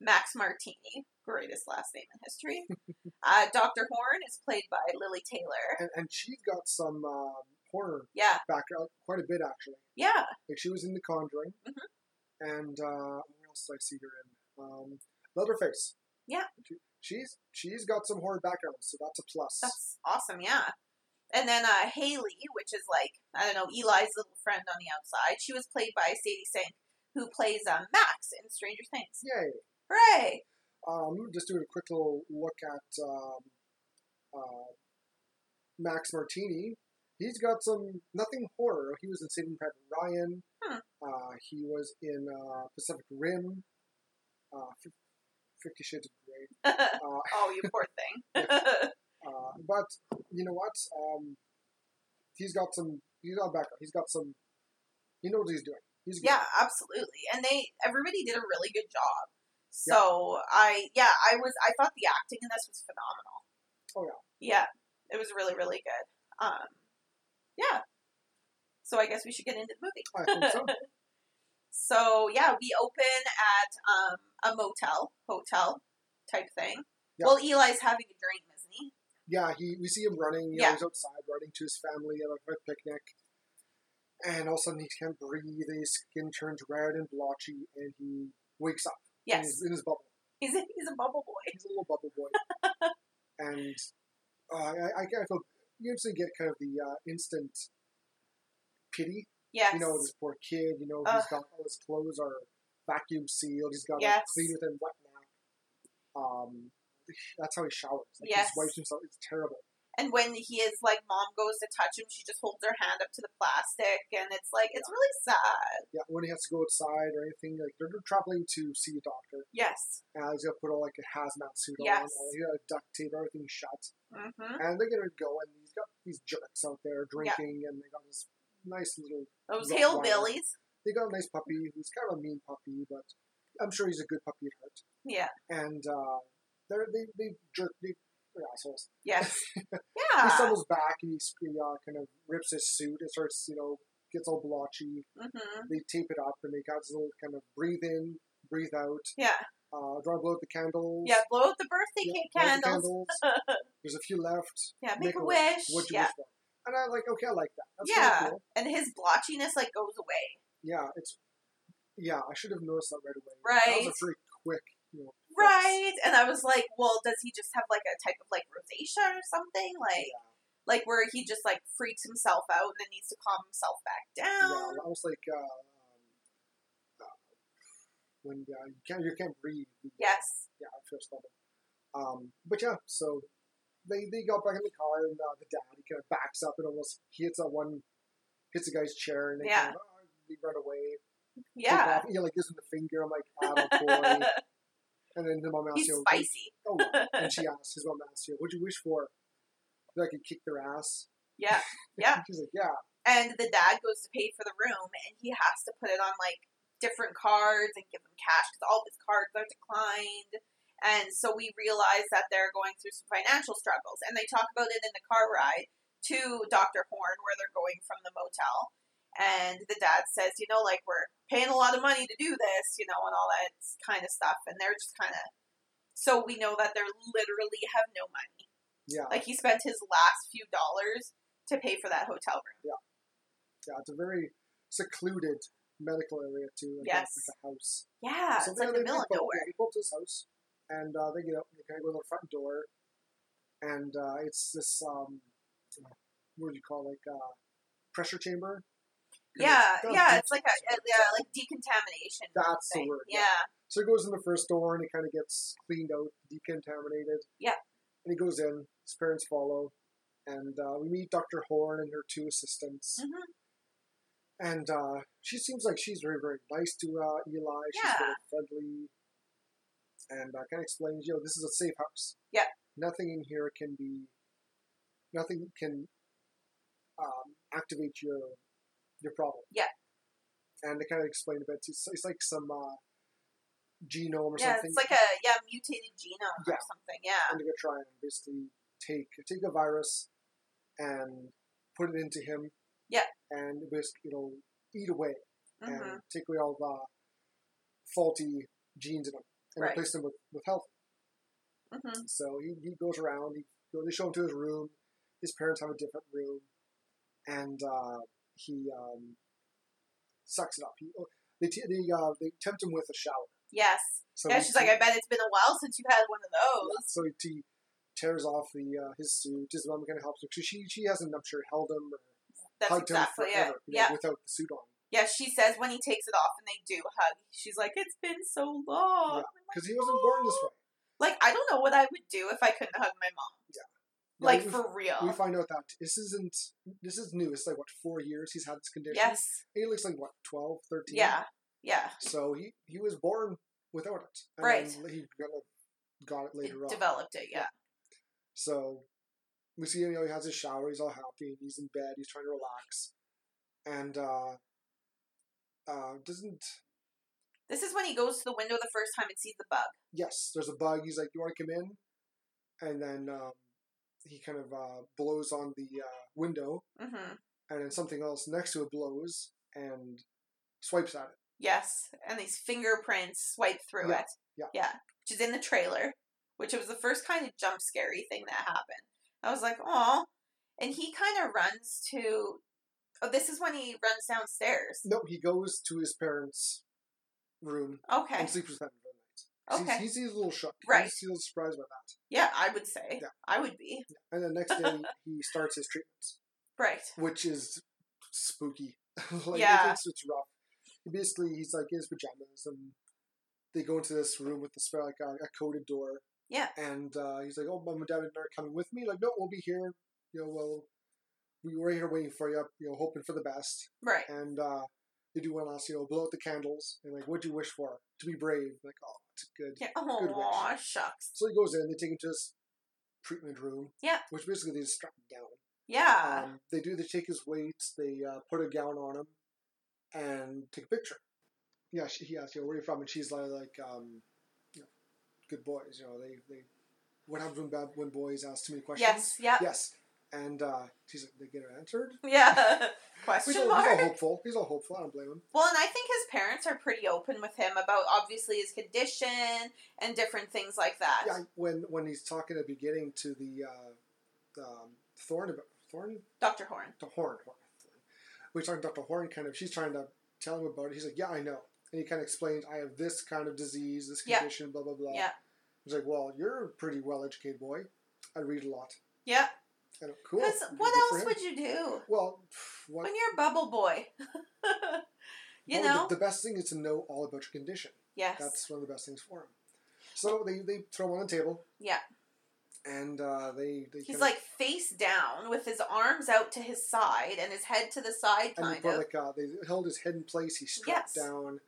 B: Max Martini, greatest last name in history. uh, Doctor Horn is played by Lili Taylor.
A: And, and she's got some um, horror
B: Yeah,
A: background, quite a bit actually.
B: yeah,
A: Like she was in The Conjuring,
B: Mhm.
A: and uh, what else did I see her in? Um, Leatherface.
B: Yeah.
A: She, she's she's got some horror background, so that's a plus.
B: that's awesome. Yeah. And then uh, Haley, which is like I don't know Eli's little friend on the outside, she was played by Sadie Sink, who plays um, Max in Stranger Things.
A: Yay!
B: Hooray!
A: Um, just doing a quick little look at um, uh, Max Martini. He's got some nothing horror. He was in Saving Private Ryan.
B: Hmm.
A: Uh, he was in uh, Pacific Rim. Uh, Fifty Shades of Grey. Uh,
B: oh, you poor thing.
A: uh, but you know what? Um, he's got some. He's got background. He's got some. He knows what he's doing. He's good.
B: yeah, absolutely. And they everybody did a really good job. So I yeah, I was I thought the acting in this was phenomenal.
A: Oh yeah.
B: Yeah. It was really, really good. Um yeah. So I guess we should get into the movie.
A: So.
B: So yeah, we open at um, a motel, hotel type thing.
A: Yeah.
B: Well, Eli's having a dream, isn't he?
A: yeah, he we see him running. You know,
B: Yeah.
A: he's outside running to his family at a, a picnic, and all of a sudden he can't breathe. His skin turns red and blotchy, and he wakes up.
B: Yes,
A: his, in his bubble.
B: he's a, he's a bubble boy.
A: He's a little bubble boy, and uh, I, I kind of feel you instantly get kind of the uh, instant pity.
B: Yes,
A: You know, this poor kid. You know,
B: Ugh.
A: he's got all his clothes are vacuum sealed. He's got
B: Yes.
A: to clean with a wet nap. Um, that's how he showers. Like,
B: Yes.
A: He wipes himself. It's terrible.
B: And when he is like, mom goes to touch him, she just holds her hand up to the plastic, and it's like it's really sad.
A: Yeah, when he has to go outside or anything, like they're traveling to see a doctor,
B: Yes.
A: and he's to put all like a hazmat suit on,
B: Yes.
A: or he got duct tape everything shut,
B: Mm-hmm.
A: and they're gonna go, and he's got these jerks out there drinking, and they got this nice little,
B: Those hillbillies.
A: they got a nice puppy who's kind of a mean puppy, but I'm sure he's a good puppy at heart,
B: Yeah.
A: and uh, they're they they jerk they. They're assholes.
B: Yes.
A: He stumbles back and he, he uh, kind of rips his suit It starts, you know, gets all blotchy.
B: Mm-hmm.
A: They tape it up and they got this little kind of breathe in, breathe out.
B: Yeah.
A: Uh, do I blow out the candles?
B: Yeah. Blow out the birthday
A: Yeah,
B: cake
A: out the
B: candles.
A: There's a few left.
B: yeah. Make, a
A: a
B: wish.
A: What'd you
B: yeah.
A: wish for? And I'm like, okay, I like that. That's
B: Yeah.
A: cool.
B: And his blotchiness like goes away.
A: Yeah, it's yeah. I should have noticed that right away.
B: Right, That
A: was a very quick, you know. fix.
B: Right. And I was like, well, does he just have like a type of like rosacea or something? Like
A: Yeah.
B: like where he just like freaks himself out and then needs to calm himself back down.
A: Yeah,
B: down.
A: almost like uh, um, uh, when uh, you can't you can't breathe.
B: Yes.
A: yeah, I feel stubborn. Um, but yeah, so they they got back in the car and uh, the dad he kind of backs up and almost hits that one, hits the guy's chair and they
B: Yeah.
A: kind of oh, they run away.
B: Yeah.
A: Yeah, like gives him the finger. I'm like, ah, boy. and then the mom asks
B: He's spicy.
A: oh, and she asks his mom asks you, what'd you wish for? That I could kick their ass.
B: Yeah. Yeah.
A: She's like, yeah,
B: And the dad goes to pay for the room and he has to put it on like different cards and give them cash because all of his cards are declined. And so we realize that they're going through some financial struggles. And they talk about it in the car ride to Dr. Horn where they're going from the motel. And the dad says, you know, like we're paying a lot of money to do this, you know, and all that kind of stuff. And they're just kind of. So we know that they literally have no money.
A: yeah,
B: Like he spent his last few dollars to pay for that hotel room.
A: yeah. Yeah, it's a very secluded medical area too. Like
B: Yes.
A: a, like a house.
B: Yeah,
A: So
B: it's
A: they-
B: like the middle of nowhere.
A: They go up to his house, and uh, they get up and they kind of go to the front door, and uh, it's this um, what do you call it, like uh, pressure chamber?
B: Yeah,
A: of
B: yeah, it's like a, a yeah, like decontamination.
A: That's the word.
B: Yeah.
A: So he goes in the first door and he kind of gets cleaned out, decontaminated.
B: Yeah.
A: And he goes in. His parents follow, and uh, we meet Dr. Horn and her two assistants.
B: Mhm.
A: And uh, she seems like she's very, very nice to uh, Eli. She's
B: Yeah.
A: very friendly. And uh, kind of explains, you know, this is a safe house.
B: Yeah.
A: Nothing in here can be, nothing can um, activate your your problem.
B: Yeah.
A: And they kind of explain a bit. It's, it's like some uh, genome or
B: Yeah,
A: something.
B: it's like a yeah mutated genome
A: Yeah.
B: or something. Yeah.
A: and they're gonna try and basically take take a virus and put it into him.
B: Yeah.
A: And basically, you know, eat away
B: hmm
A: and take away all the faulty genes in him and
B: Right.
A: replace them with, with health.
B: hmm
A: So he, he goes around. He they show him to his room. His parents have a different room, and uh, he um, sucks it up. He, oh, they t- they uh, they tempt him with a shower.
B: Yes.
A: So
B: yeah,
A: he-
B: she's like, I bet it's been a while since you had one of
A: Yeah,
B: those.
A: so he, tears off the uh, his suit. His mom kind of helps him. So she she hasn't, I'm sure, held him or
B: That's
A: hugged
B: exactly
A: him
B: it.
A: forever, you know,
B: Yeah.
A: without the suit on.
B: Yeah, she says when he takes it off and they do hug, she's like, It's been so long.
A: Because he wasn't born this way.
B: Like, I don't know what I would do if I couldn't hug my mom.
A: Yeah,
B: Like, for real.
A: we find out that this isn't this is new. It's like what four years he's had this condition.
B: yes.
A: he looks like what 12, 13?
B: Yeah. Yeah.
A: So he he was born without it. And
B: Right.
A: He got it, got it
B: It
A: later on.
B: developed it, yeah.
A: So we see him. You know, he has his shower. He's all happy. He's in bed. He's trying to relax, and uh, uh, doesn't
B: This is when he goes to the window the first time and sees the bug.
A: yes, there's a bug. He's like, "You want to come in?" And then um, he kind of uh, blows on the uh, window,
B: hmm
A: and then something else next to it blows and swipes at it.
B: Yes. And these fingerprints swipe through
A: Yeah,
B: it.
A: yeah.
B: Yeah. Which is in the trailer, which was the first kind of jump scary thing that happened. I was like, oh. And he kind of runs to. Oh, this is when he runs downstairs.
A: No, he goes to his parents' room
B: Okay.
A: and sleeps with them for the night.
B: Okay.
A: He's, he's, a little shocked.
B: Right.
A: He's, a little surprised by that.
B: Yeah, I would say.
A: Yeah.
B: I would be.
A: And the next day, he starts his treatments,
B: Right.
A: which is spooky. like,
B: Yeah.
A: It's, it's rough. Basically, he's like in his pajamas, and they go into this room with the spell like a, a coded door.
B: Yeah.
A: And uh, he's like, "Oh, mom and dad are coming with me." Like, no, we'll be here. You know, well, we were here waiting for you. You know, hoping for the best.
B: Right.
A: And uh, they do one last, you know, blow out the candles and like, "What'd you wish for?" To be brave. Like, oh, it's a good.
B: Yeah.
A: Good wish.
B: Oh, shucks.
A: So he goes in. They take him to this treatment room.
B: Yeah.
A: Which basically they just strap him down.
B: Yeah.
A: Um, they do. They take his weights. They uh, put a gown on him, and take a picture. Yeah, she, he asks, you know, where are you from? And she's like, like um, you know, good boys. You know, they, they what happens when bad when boys ask too many questions?
B: yes. Yeah.
A: Yes. And uh, she's like, they get it answered.
B: Yeah.
A: He's
B: Question
A: all, he's all hopeful. He's all hopeful. I don't blame him.
B: Well, and I think his parents are pretty open with him about obviously his condition and different things like that.
A: Yeah, when when he's talking at the beginning to the uh, um, Thorn Thorn
B: Dr. Horn.
A: to Horn. Horn. We're talking to Dr. Horn, kind of, she's trying to tell him about it. He's like, yeah, I know. And he kind of explains, I have this kind of disease, this
B: Yeah.
A: condition, blah, blah, blah.
B: Yeah.
A: He's like, well, you're a pretty well educated boy. I read a lot.
B: Yeah.
A: Cool.
B: Because what else would you do
A: Well, what,
B: when you're a bubble boy? you
A: well,
B: know?
A: The, the best thing is to know all about your condition.
B: yes.
A: That's one of the best things for him. So they, they throw him on the table.
B: Yeah.
A: And uh, they, they
B: He's like face down with his arms out to his side and his head to the side,
A: and they
B: kind
A: put
B: of.
A: like uh, they held his head in place. He strapped
B: Yes.
A: down,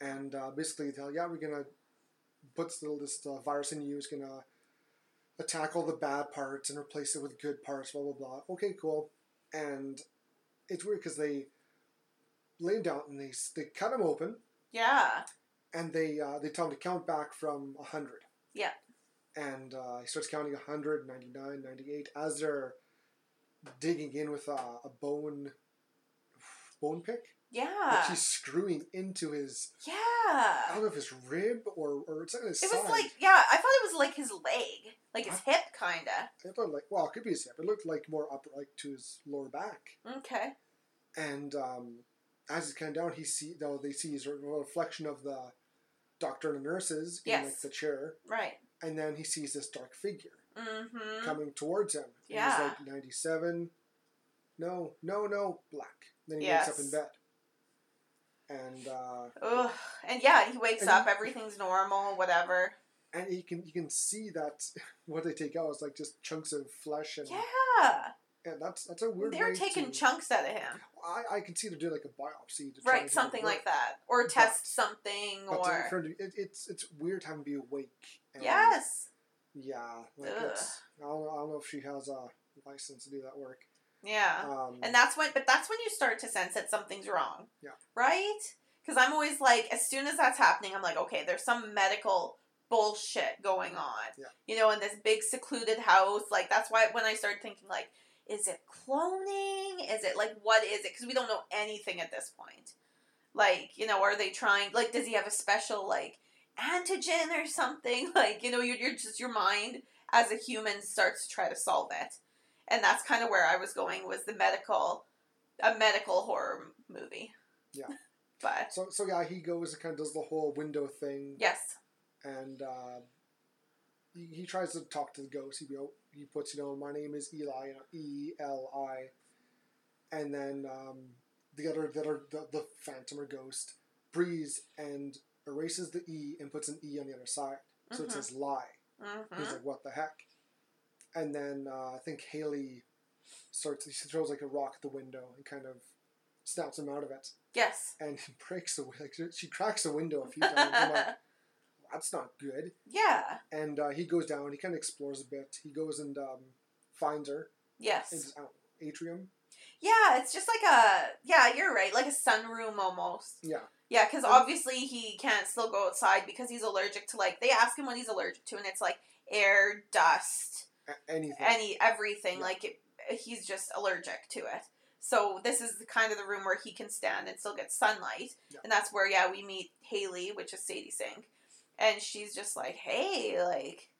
A: and uh, basically tell, yeah, we're gonna put this little this uh, virus in you. Is gonna attack all the bad parts and replace it with good parts. Blah blah blah. Okay, cool. And it's weird because they lay him down and they they cut him open
B: yeah.
A: and they uh, they tell him to count back from hundred.
B: Yeah.
A: And uh, he starts counting 100, 99, 98 as they're digging in with a, a bone bone pick.
B: Yeah.
A: Like she's screwing into his
B: Yeah.
A: I don't know if it's rib or or it's on his
B: It
A: side.
B: was like, yeah, I thought it was like his leg, like his hip, kind of.
A: I thought like well, it could be his hip. It looked like more up like to his lower back.
B: Okay.
A: And um, as he's kind of down, he see though they see his reflection of the doctor and the nurses in like the chair,
B: Right.
A: and then he sees this dark figure
B: Mm-hmm.
A: coming towards him. And
B: Yeah.
A: He's like ninety-seven. No, no, no, black. Then he wakes up in bed, and uh,
B: Ugh. And yeah, he wakes up,
A: he-
B: everything's normal, whatever.
A: and you can you can see that what they take out is like just chunks of flesh and
B: Yeah.
A: and that's that's a weird.
B: They're taking
A: to,
B: chunks out of him.
A: I, I can see they're doing like a biopsy to
B: Right, something like that. Or
A: But-
B: test something
A: But to-
B: or
A: for, it, it's it's weird having to be awake. And
B: Yes.
A: Yeah, like I don't, I don't know if she has a license to do that work.
B: Yeah.
A: Um,
B: And that's when, but that's when you start to sense that something's wrong.
A: Yeah.
B: Right? Because I'm always like, as soon as that's happening, I'm like, okay, there's some medical bullshit going on.
A: Yeah.
B: You know, in this big secluded house. Like, that's why when I started thinking, like, is it cloning? Is it, like, what is it? Because we don't know anything at this point. Like, you know, are they trying, like, does he have a special, like, antigen or something? Like, you know, you're, you're just, your mind as a human starts to try to solve it and that's kind of where I was going was the medical, a medical horror movie.
A: Yeah.
B: But
A: so so yeah, he goes and kind of does the whole window thing,
B: yes,
A: and uh, he, he tries to talk to the ghost. He he puts you know my name is Eli, you know E L I, and then um, the other the other the, the phantom or ghost breathes and erases the E and puts an E on the other side, so it
B: Mhm.
A: says lie.
B: hmm
A: He's like, what the heck? And then uh, I think Haley starts, he throws like a rock at the window and kind of snaps him out of it.
B: yes,
A: And breaks the, like, she cracks the window a few times. I'm like, that's not good.
B: yeah,
A: And uh, he goes down, he kind of explores a bit. He goes and um, finds her
B: yes,
A: this uh, atrium.
B: yeah. It's just like a yeah. You're right, like a sunroom almost.
A: Yeah.
B: Yeah, because obviously he can't still go outside because he's allergic to like they ask him what he's allergic to, and it's like air, dust,
A: anything.
B: any everything.
A: Yeah.
B: Like it, he's just allergic to it. So this is the kind of the room where he can stand and still get sunlight,
A: Yeah.
B: and that's where yeah we meet Haley, which is Sadie Sink, and she's just like, hey, like,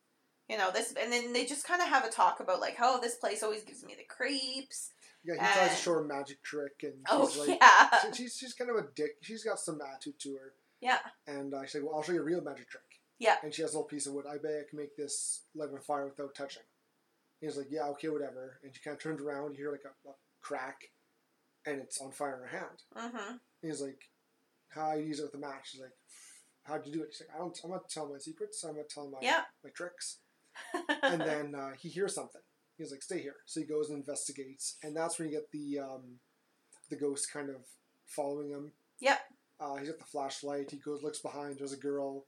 B: you know this, and then they just kind of have a talk about like, oh, this place always gives me the creeps.
A: yeah, he tries to
B: and-
A: show her magic trick, and
B: Oh
A: like,
B: yeah,
A: she's, she's kind of a dick. She's got some attitude to her.
B: yeah,
A: And uh, she's like, well, I'll show you a real magic trick.
B: Yeah.
A: And she has a little piece of wood. I bet I can make this light on fire without touching. He's like, yeah, okay, whatever. And she kind of turns around, you hear like a, a crack, and it's on fire in her hand.
B: mm-hmm.
A: He's like, how I use it with a match. She's like, how'd you do it? She's like, I don't, I'm not telling my secrets. I'm not telling my,
B: yeah,
A: my tricks. And then uh, he hears something. He's like, stay here. So he goes and investigates. And that's when you get the, um, the ghost kind of following him.
B: Yep.
A: Uh, he's got the flashlight. He goes, looks behind. There's a girl.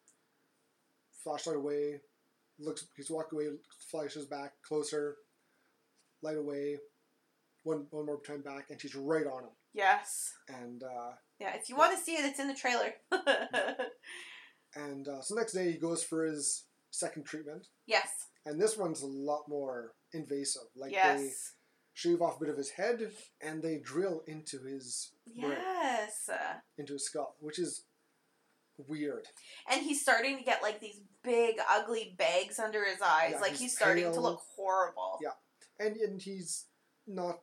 A: Flashlight away. Looks. He's walking away. Flashes back closer. Light away. One one more time back, and she's right on him.
B: yes.
A: And uh,
B: Yeah, if you want to see it, it's in the trailer.
A: and uh, so next day he goes for his second treatment,
B: yes.
A: and this one's a lot more invasive. Like they shave off a bit of his head, and they drill into his brain,
B: Yes.
A: into his skull, which is weird.
B: And he's starting to get like these big, ugly bags under his eyes.
A: Yeah,
B: like
A: he's
B: he's, starting to look horrible.
A: Yeah. and and he's not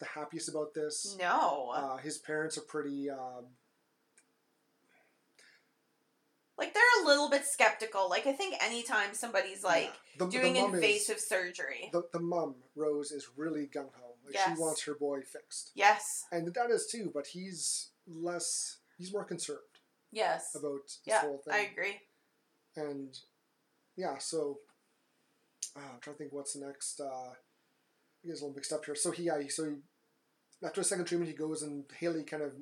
A: the happiest about this.
B: No.
A: Uh, his parents are pretty. Um,
B: like they're a little bit skeptical. Like I think anytime somebody's like
A: yeah. the,
B: doing
A: the
B: invasive
A: Is,
B: surgery.
A: the the mom Rose is really gung ho. Like
B: Yes.
A: she wants her boy fixed,
B: yes.
A: and the dad is too. But he's less. He's more concerned
B: Yes.
A: about this
B: Yeah,
A: whole thing.
B: I agree.
A: and yeah, so uh, I'm trying to think what's next. Uh, he gets a little mixed up here. So he, yeah, so he, after a second treatment, he goes and Haley kind of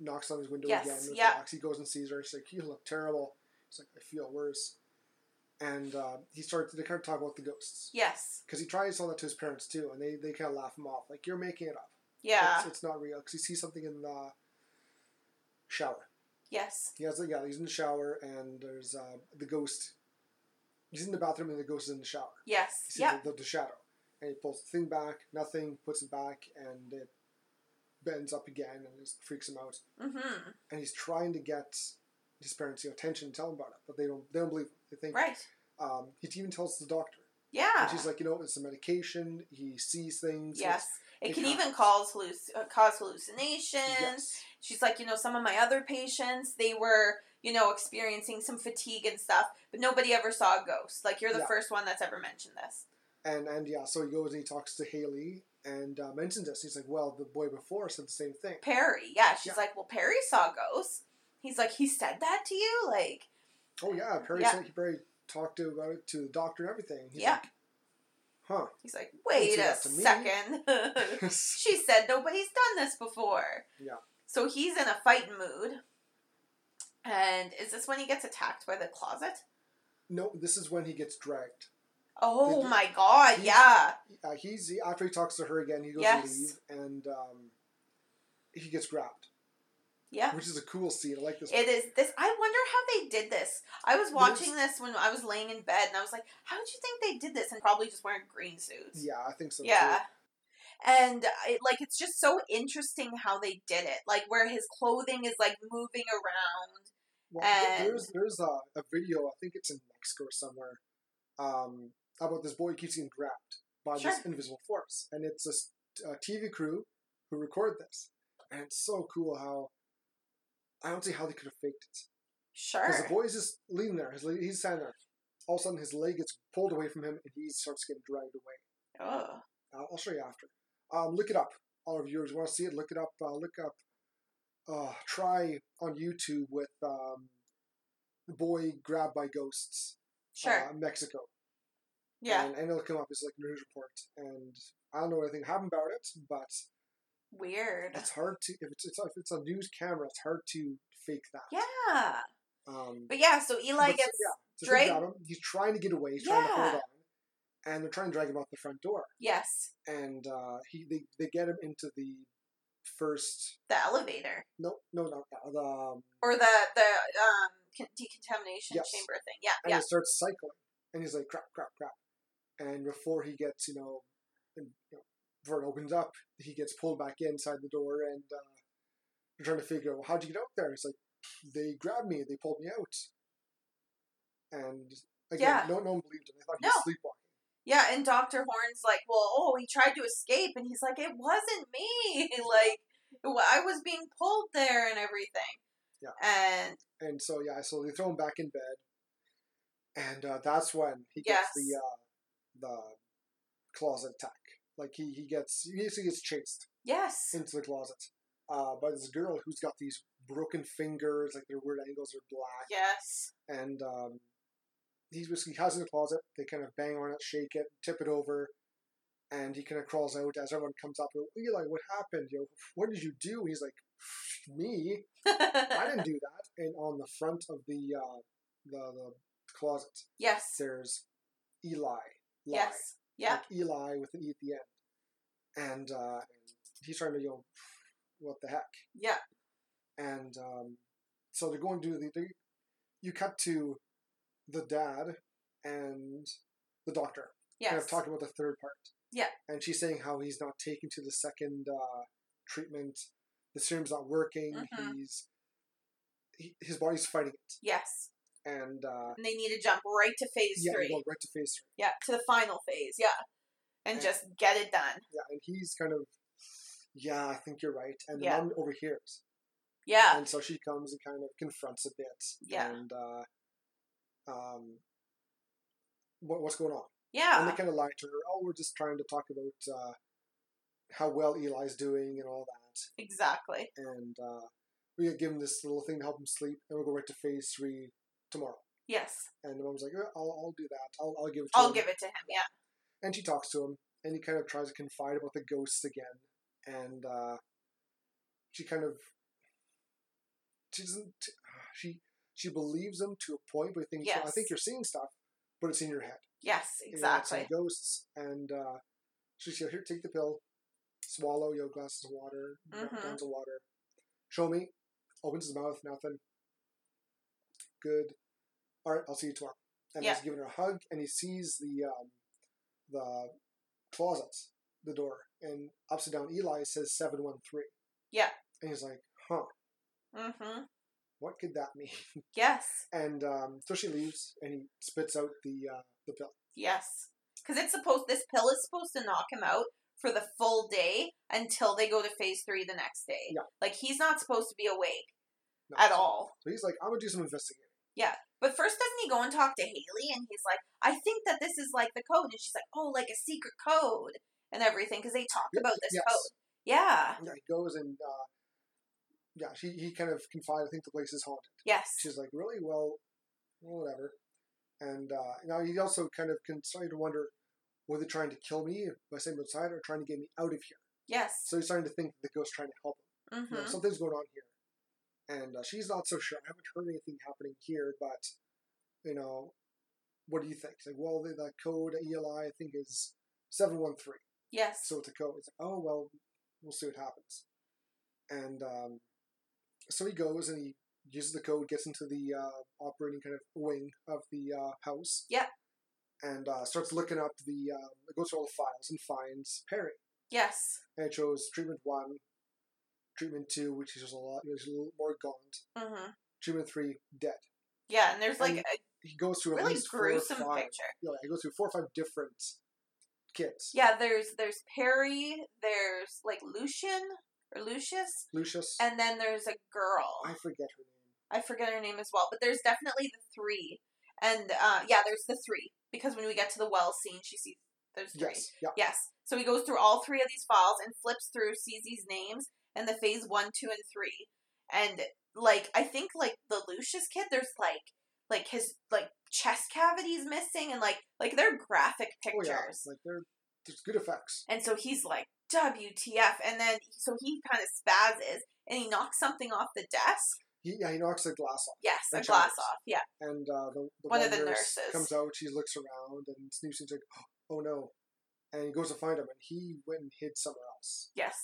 A: knocks on his window
B: Yes,
A: again.
B: Yeah.
A: rocks. He goes and sees her. She's like, "You look terrible." He's like, "I feel worse." And uh, he starts. They kind of talk about the ghosts
B: Yes.
A: because he tries to tell that to his parents too, and they, they kind of laugh him off, like, "You're making it up.
B: Yeah.
A: It's, it's not real." Because he sees something in the shower.
B: Yes.
A: He has yeah, he's in the shower, and there's uh, the ghost. He's in the bathroom, and the ghost is in the shower.
B: Yes.
A: He
B: Yeah.
A: the, the, the shadow, and he pulls the thing back, nothing, puts it back, and it bends up again, and it freaks him out.
B: Mm-hmm.
A: And he's trying to get his parents' you know, attention and tell him about it, but they don't. They don't believe. Him. They think.
B: Right.
A: Um, he even tells the doctor,
B: Yeah.
A: and she's like, you know, it's a medication. He sees things.
B: yes. It
A: it
B: can even cause halluc- uh, cause hallucinations.
A: Yes.
B: She's like, you know, some of my other patients, they were you know, experiencing some fatigue and stuff, but nobody ever saw a ghost. Like you're the
A: Yeah.
B: first one that's ever mentioned this.
A: And and yeah, so he goes and he talks to Haley and uh, mentions this. He's like, well, the boy before said the same thing.
B: Perry, yeah, she's
A: Yeah.
B: like, well, Perry saw ghosts. He's like, he said that to you, like,
A: Oh yeah, Perry
B: Yeah.
A: said he Perry talked to about it to the doctor and everything. He's
B: Yeah.
A: like, huh.
B: he's like, wait a
A: that to me.
B: second. she said nobody's done this before.
A: Yeah.
B: So he's in a fight mood. And is this when he gets attacked by the closet?
A: no, this is when he gets dragged.
B: Oh
A: Did-
B: my god,
A: he's-
B: yeah.
A: Uh, he's after he talks to her again, he goes
B: Yes.
A: to leave and um, he gets grabbed,
B: Yeah.
A: which is a cool scene. I like this.
B: It
A: one.
B: is this. I wonder how they did this. I was watching this when I was laying in bed, and I was like, "How did you think they did this?" And probably just wearing green suits.
A: Yeah, I think so.
B: Yeah.
A: Too.
B: And it, like it's just so interesting how they did it. Like where his clothing is like moving around.
A: Well,
B: And-
A: there's there's a, a video. I think it's in Mexico or somewhere. Um, about this boy keeps getting grabbed by this invisible force, and it's a TV crew who record this, and it's so cool how. I don't see how they could have faked it.
B: Sure.
A: Because the boy is just leaning there. His he's standing there. All of a sudden, his leg gets pulled away from him, and he starts getting dragged away.
B: Oh.
A: I'll, I'll show you after. Um, look it up. All our viewers want to see it. Look it up. Uh, look up. Uh, try on YouTube with um, the boy grabbed by ghosts.
B: Sure.
A: Uh, Mexico.
B: yeah.
A: And, and it'll come up as like news report. And I don't know anything happened about it, but
B: Weird.
A: it's hard to if it's, it's if it's a news camera, it's hard to fake that.
B: Yeah.
A: Um,
B: But yeah, so Eli
A: but so-
B: gets
A: yeah,
B: dragged-
A: him. He's trying to get away. He's trying to hold on, and they're trying to drag him out the front door.
B: yes
A: And uh, he they, they get him into the first
B: the elevator
A: no no no no, the um,
B: or the the um decontamination
A: Yes.
B: chamber thing. Yeah.
A: and
B: Yeah.
A: he starts cycling, and he's like crap crap crap, and before he gets you know, and, you know it opens up, he gets pulled back inside the door, and uh, they're trying to figure out well, how'd you get out there. He's like they grabbed me, they pulled me out, and again,
B: Yeah.
A: no no one believed him. They thought he
B: No.
A: was sleepwalking.
B: Yeah, and Dr. Horn's like, well, oh, he tried to escape, and he's like, it wasn't me. like, I was being pulled there and everything.
A: Yeah.
B: And
A: And so yeah, so they throw him back in bed, and uh, that's when he gets
B: Yes.
A: the uh, the closet attack. Like he he gets he basically gets chased
B: yes,
A: into the closet uh, by this girl who's got these broken fingers, like their weird angles are black,
B: yes,
A: and um, he's basically has in the closet. They kind of bang on it, shake it, tip it over, and he kind of crawls out as everyone comes up. Eli, what happened? You know, what did you do? He's like, me. I didn't do that. And on the front of the uh, the, the closet,
B: yes,
A: there's Eli. Lie.
B: yes, yeah,
A: Like Eli with an E at the end. And, uh, he's trying to, go, what the heck?
B: yeah,
A: And um, so they're going to do the. They, you cut to the dad and the doctor.
B: yes,
A: Kind of talking about the third part.
B: Yeah.
A: And she's saying how he's not taking to the second uh, treatment. The serum's not working.
B: Mhm.
A: He's he, his body's fighting it,
B: yes.
A: And uh,
B: And they need to jump right to phase
A: yeah,
B: three.
A: go right to phase three.
B: Yeah, to the final phase. Yeah, and
A: Yeah.
B: just get it done.
A: Yeah, and he's kind of, yeah, I think you're right. And the
B: Yeah.
A: mom overhears,
B: Yeah,
A: and so she comes and kind of confronts a bit.
B: Yeah.
A: And uh, um, what, what's going on? Yeah. And
B: yeah,
A: they kind of lie to her. Oh, we're just trying to talk about uh, how well Eli's doing and all that.
B: exactly.
A: And uh, we give him this little thing to help him sleep, and we'll go right to phase three tomorrow.
B: Yes,
A: And the mom's like, "Yeah, I'll, I'll do that. I'll, I'll give it to
B: I'll
A: him.
B: give it to him. Yeah,
A: and she talks to him, and he kind of tries to confide about the ghosts again, and uh, she kind of she doesn't she she believes him to a point, but he thinks, "Well, I think you're seeing stuff, but it's in your head.
B: yes,
A: You know, it's
B: exactly.
A: in ghosts, and uh, she said, "Here, take the pill, swallow your glasses of water,
B: Mhm.
A: gallons of water. Show me." Opens his mouth, nothing. Good. All right, I'll see you tomorrow. And
B: Yeah.
A: he's giving her a hug, and he sees the um, the closet, the door, and upside down Eli says seven one three.
B: Yeah.
A: And he's like, "Huh?
B: Mm-hmm.
A: What could that mean?"
B: Yes,
A: And um, so she leaves, and he spits out the uh, the pill.
B: yes. Because it's supposed. This pill is supposed to knock him out for the full day until they go to phase three the next day.
A: Yeah.
B: Like he's not supposed to be awake
A: No.
B: at
A: So-
B: all.
A: So he's like, I'm gonna do some investigating.
B: But first, doesn't he go and talk to Haley? And he's like, I think that this is like the code. And she's like, oh, like a secret code and everything because they talk
A: Yep,
B: about this
A: yes.
B: code. Yeah.
A: Yeah, he goes and uh, yeah, she he kind of confided. I think the place is haunted.
B: Yes.
A: She's like, really? Well, whatever. And uh, now he also kind of can starting to wonder, were they trying to kill me by sitting outside or trying to get me out of here?
B: Yes.
A: So he's starting to think the ghost's trying to help him.
B: Mm-hmm.
A: You know, something's going on here. And uh, she's not so sure. I haven't heard anything happening here, but, you know, what do you think? It's like, well, the, the code ELI, I think, is 713.
B: Yes.
A: So it's a code. It's like, oh, well, we'll see what happens. And um, so he goes and he uses the code, gets into the uh, operating kind of wing of the uh, house.
B: Yeah.
A: And uh, starts looking up the, uh, goes through all the files and finds Perry.
B: yes.
A: And it shows treatment one, treatment two, which is a lot, is a little more gaunt.
B: Mm-hmm.
A: Treatment three, dead.
B: Yeah, and there's like
A: And
B: a
A: He goes through
B: really
A: least four or
B: gruesome
A: five.
B: picture.
A: Yeah, he goes through four or five different kids.
B: Yeah, there's there's Perry, there's like Lucian or Lucius,
A: Lucius.
B: and then there's a girl.
A: I forget her name.
B: I forget her name as well, but there's definitely the three. And uh, yeah, there's the three because when we get to the well scene, she sees there's three.
A: Yes. Yeah.
B: Yes. So he goes through all three of these files and flips through, sees these names and the phase one, two, and three. And like I think like the Lucius kid, there's like like his like chest cavities missing and like like they're graphic pictures.
A: Oh yeah. Like they're there's good effects.
B: And so he's like, WTF. And then, so he kind of spazzes and he knocks something off the desk.
A: He, yeah, he knocks the glass off,
B: Yes, a glass off. Yeah.
A: and uh, the, the
B: One
A: one,
B: of the
A: nurse
B: nurses.
A: comes out. She looks around, and Snoopy's like, "Oh no!" And he goes to find him, and he went and hid somewhere else.
B: Yes.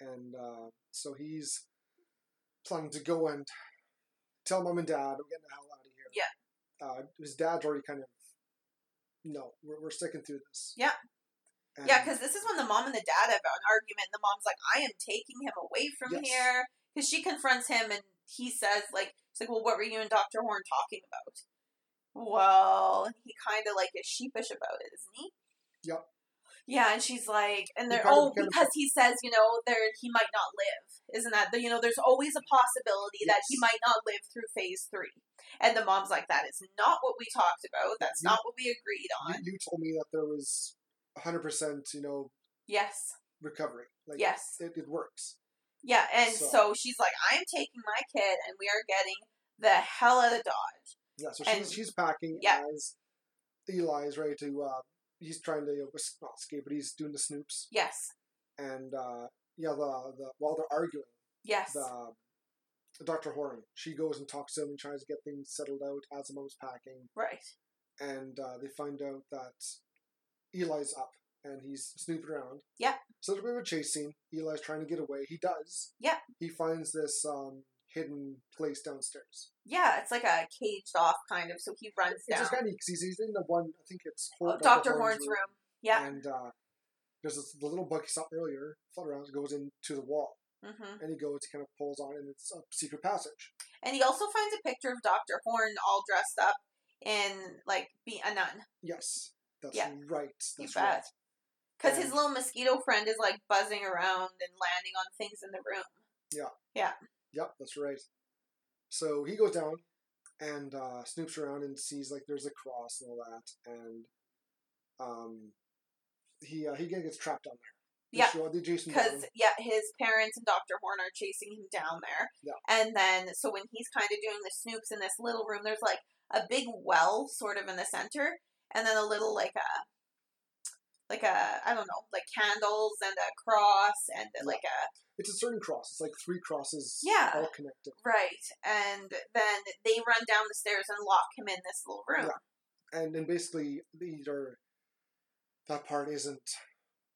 A: And uh, so he's planning to go and tell mom and dad, "I'm getting the hell out of here."
B: Yeah.
A: Uh, his dad's already kind of, no, we're, we're sticking through this.
B: Yeah.
A: And,
B: Yeah, because this is when the mom and the dad have an argument. And the mom's like, I am taking him away from
A: Yes.
B: here. Because she confronts him and he says, like, she's like, well, what were you and Dr. Horn talking about? Well, he kind of like is sheepish about it, isn't he?
A: Yep.
B: Yeah, and she's like, and
A: He
B: they're oh because he says you know there he might not live, isn't that you know there's always a possibility that he might not live through phase three, and the mom's like that is not what we talked about. That's
A: You-
B: not what we agreed on.
A: you told me that there was 100%, you know,
B: Yes,
A: recovery. Like,
B: yes.
A: it, it works.
B: Yeah, and
A: So-
B: so. she's like, I'm taking my kid and we are getting the hell out of Dodge.
A: Yeah, so
B: And-
A: she's she's packing
B: yeah.
A: as Eli is ready to. Uh, he's trying to not escape, but he's doing the snoops,
B: Yes,
A: and uh, yeah, the the while they're arguing,
B: yes,
A: the, the Doctor Horn she goes and talks to him and tries to get things settled out as the mom's packing,
B: right.
A: and uh, they find out that Eli's up and he's snooping around.
B: Yeah.
A: So there's a bit of a chase scene. Eli's trying to get away. He does.
B: Yeah.
A: He finds this um, hidden place downstairs.
B: Yeah, it's like a caged off kind of, so he runs
A: It's
B: down.
A: just kind of neat 'cause he's, in the one. I think it's
B: Oh, Dr. Horn's room. Yeah.
A: And uh, there's this, the little bug he saw earlier, float around, goes into the wall.
B: hmm
A: And he goes, he kind of pulls on and it's a secret passage.
B: And he also finds a picture of Dr. Horn all dressed up in, like, be a nun.
A: Yes, that's
B: Yeah.
A: right.
B: You
A: That's
B: bet.
A: right.
B: Because his little mosquito friend is, like, buzzing around and landing on things in the room.
A: Yep, that's right. So he goes down and uh, snoops around and sees like there's a cross and all that, and um, he uh, he gets trapped down there.
B: Yeah.
A: show- they chase him
B: Because, yeah, his parents and Dr. Horn are chasing him down there.
A: Yeah.
B: And then, so when he's kind of doing the snoops in this little room, there's, like, a big well sort of in the center, and then a little, like, a. Like a, I don't know, like candles and a cross and like a,
A: It's a certain cross. It's like three crosses,
B: Yeah.
A: all connected.
B: right. And then they run down the stairs and lock him in this little room.
A: Yeah. and then basically these are that part isn't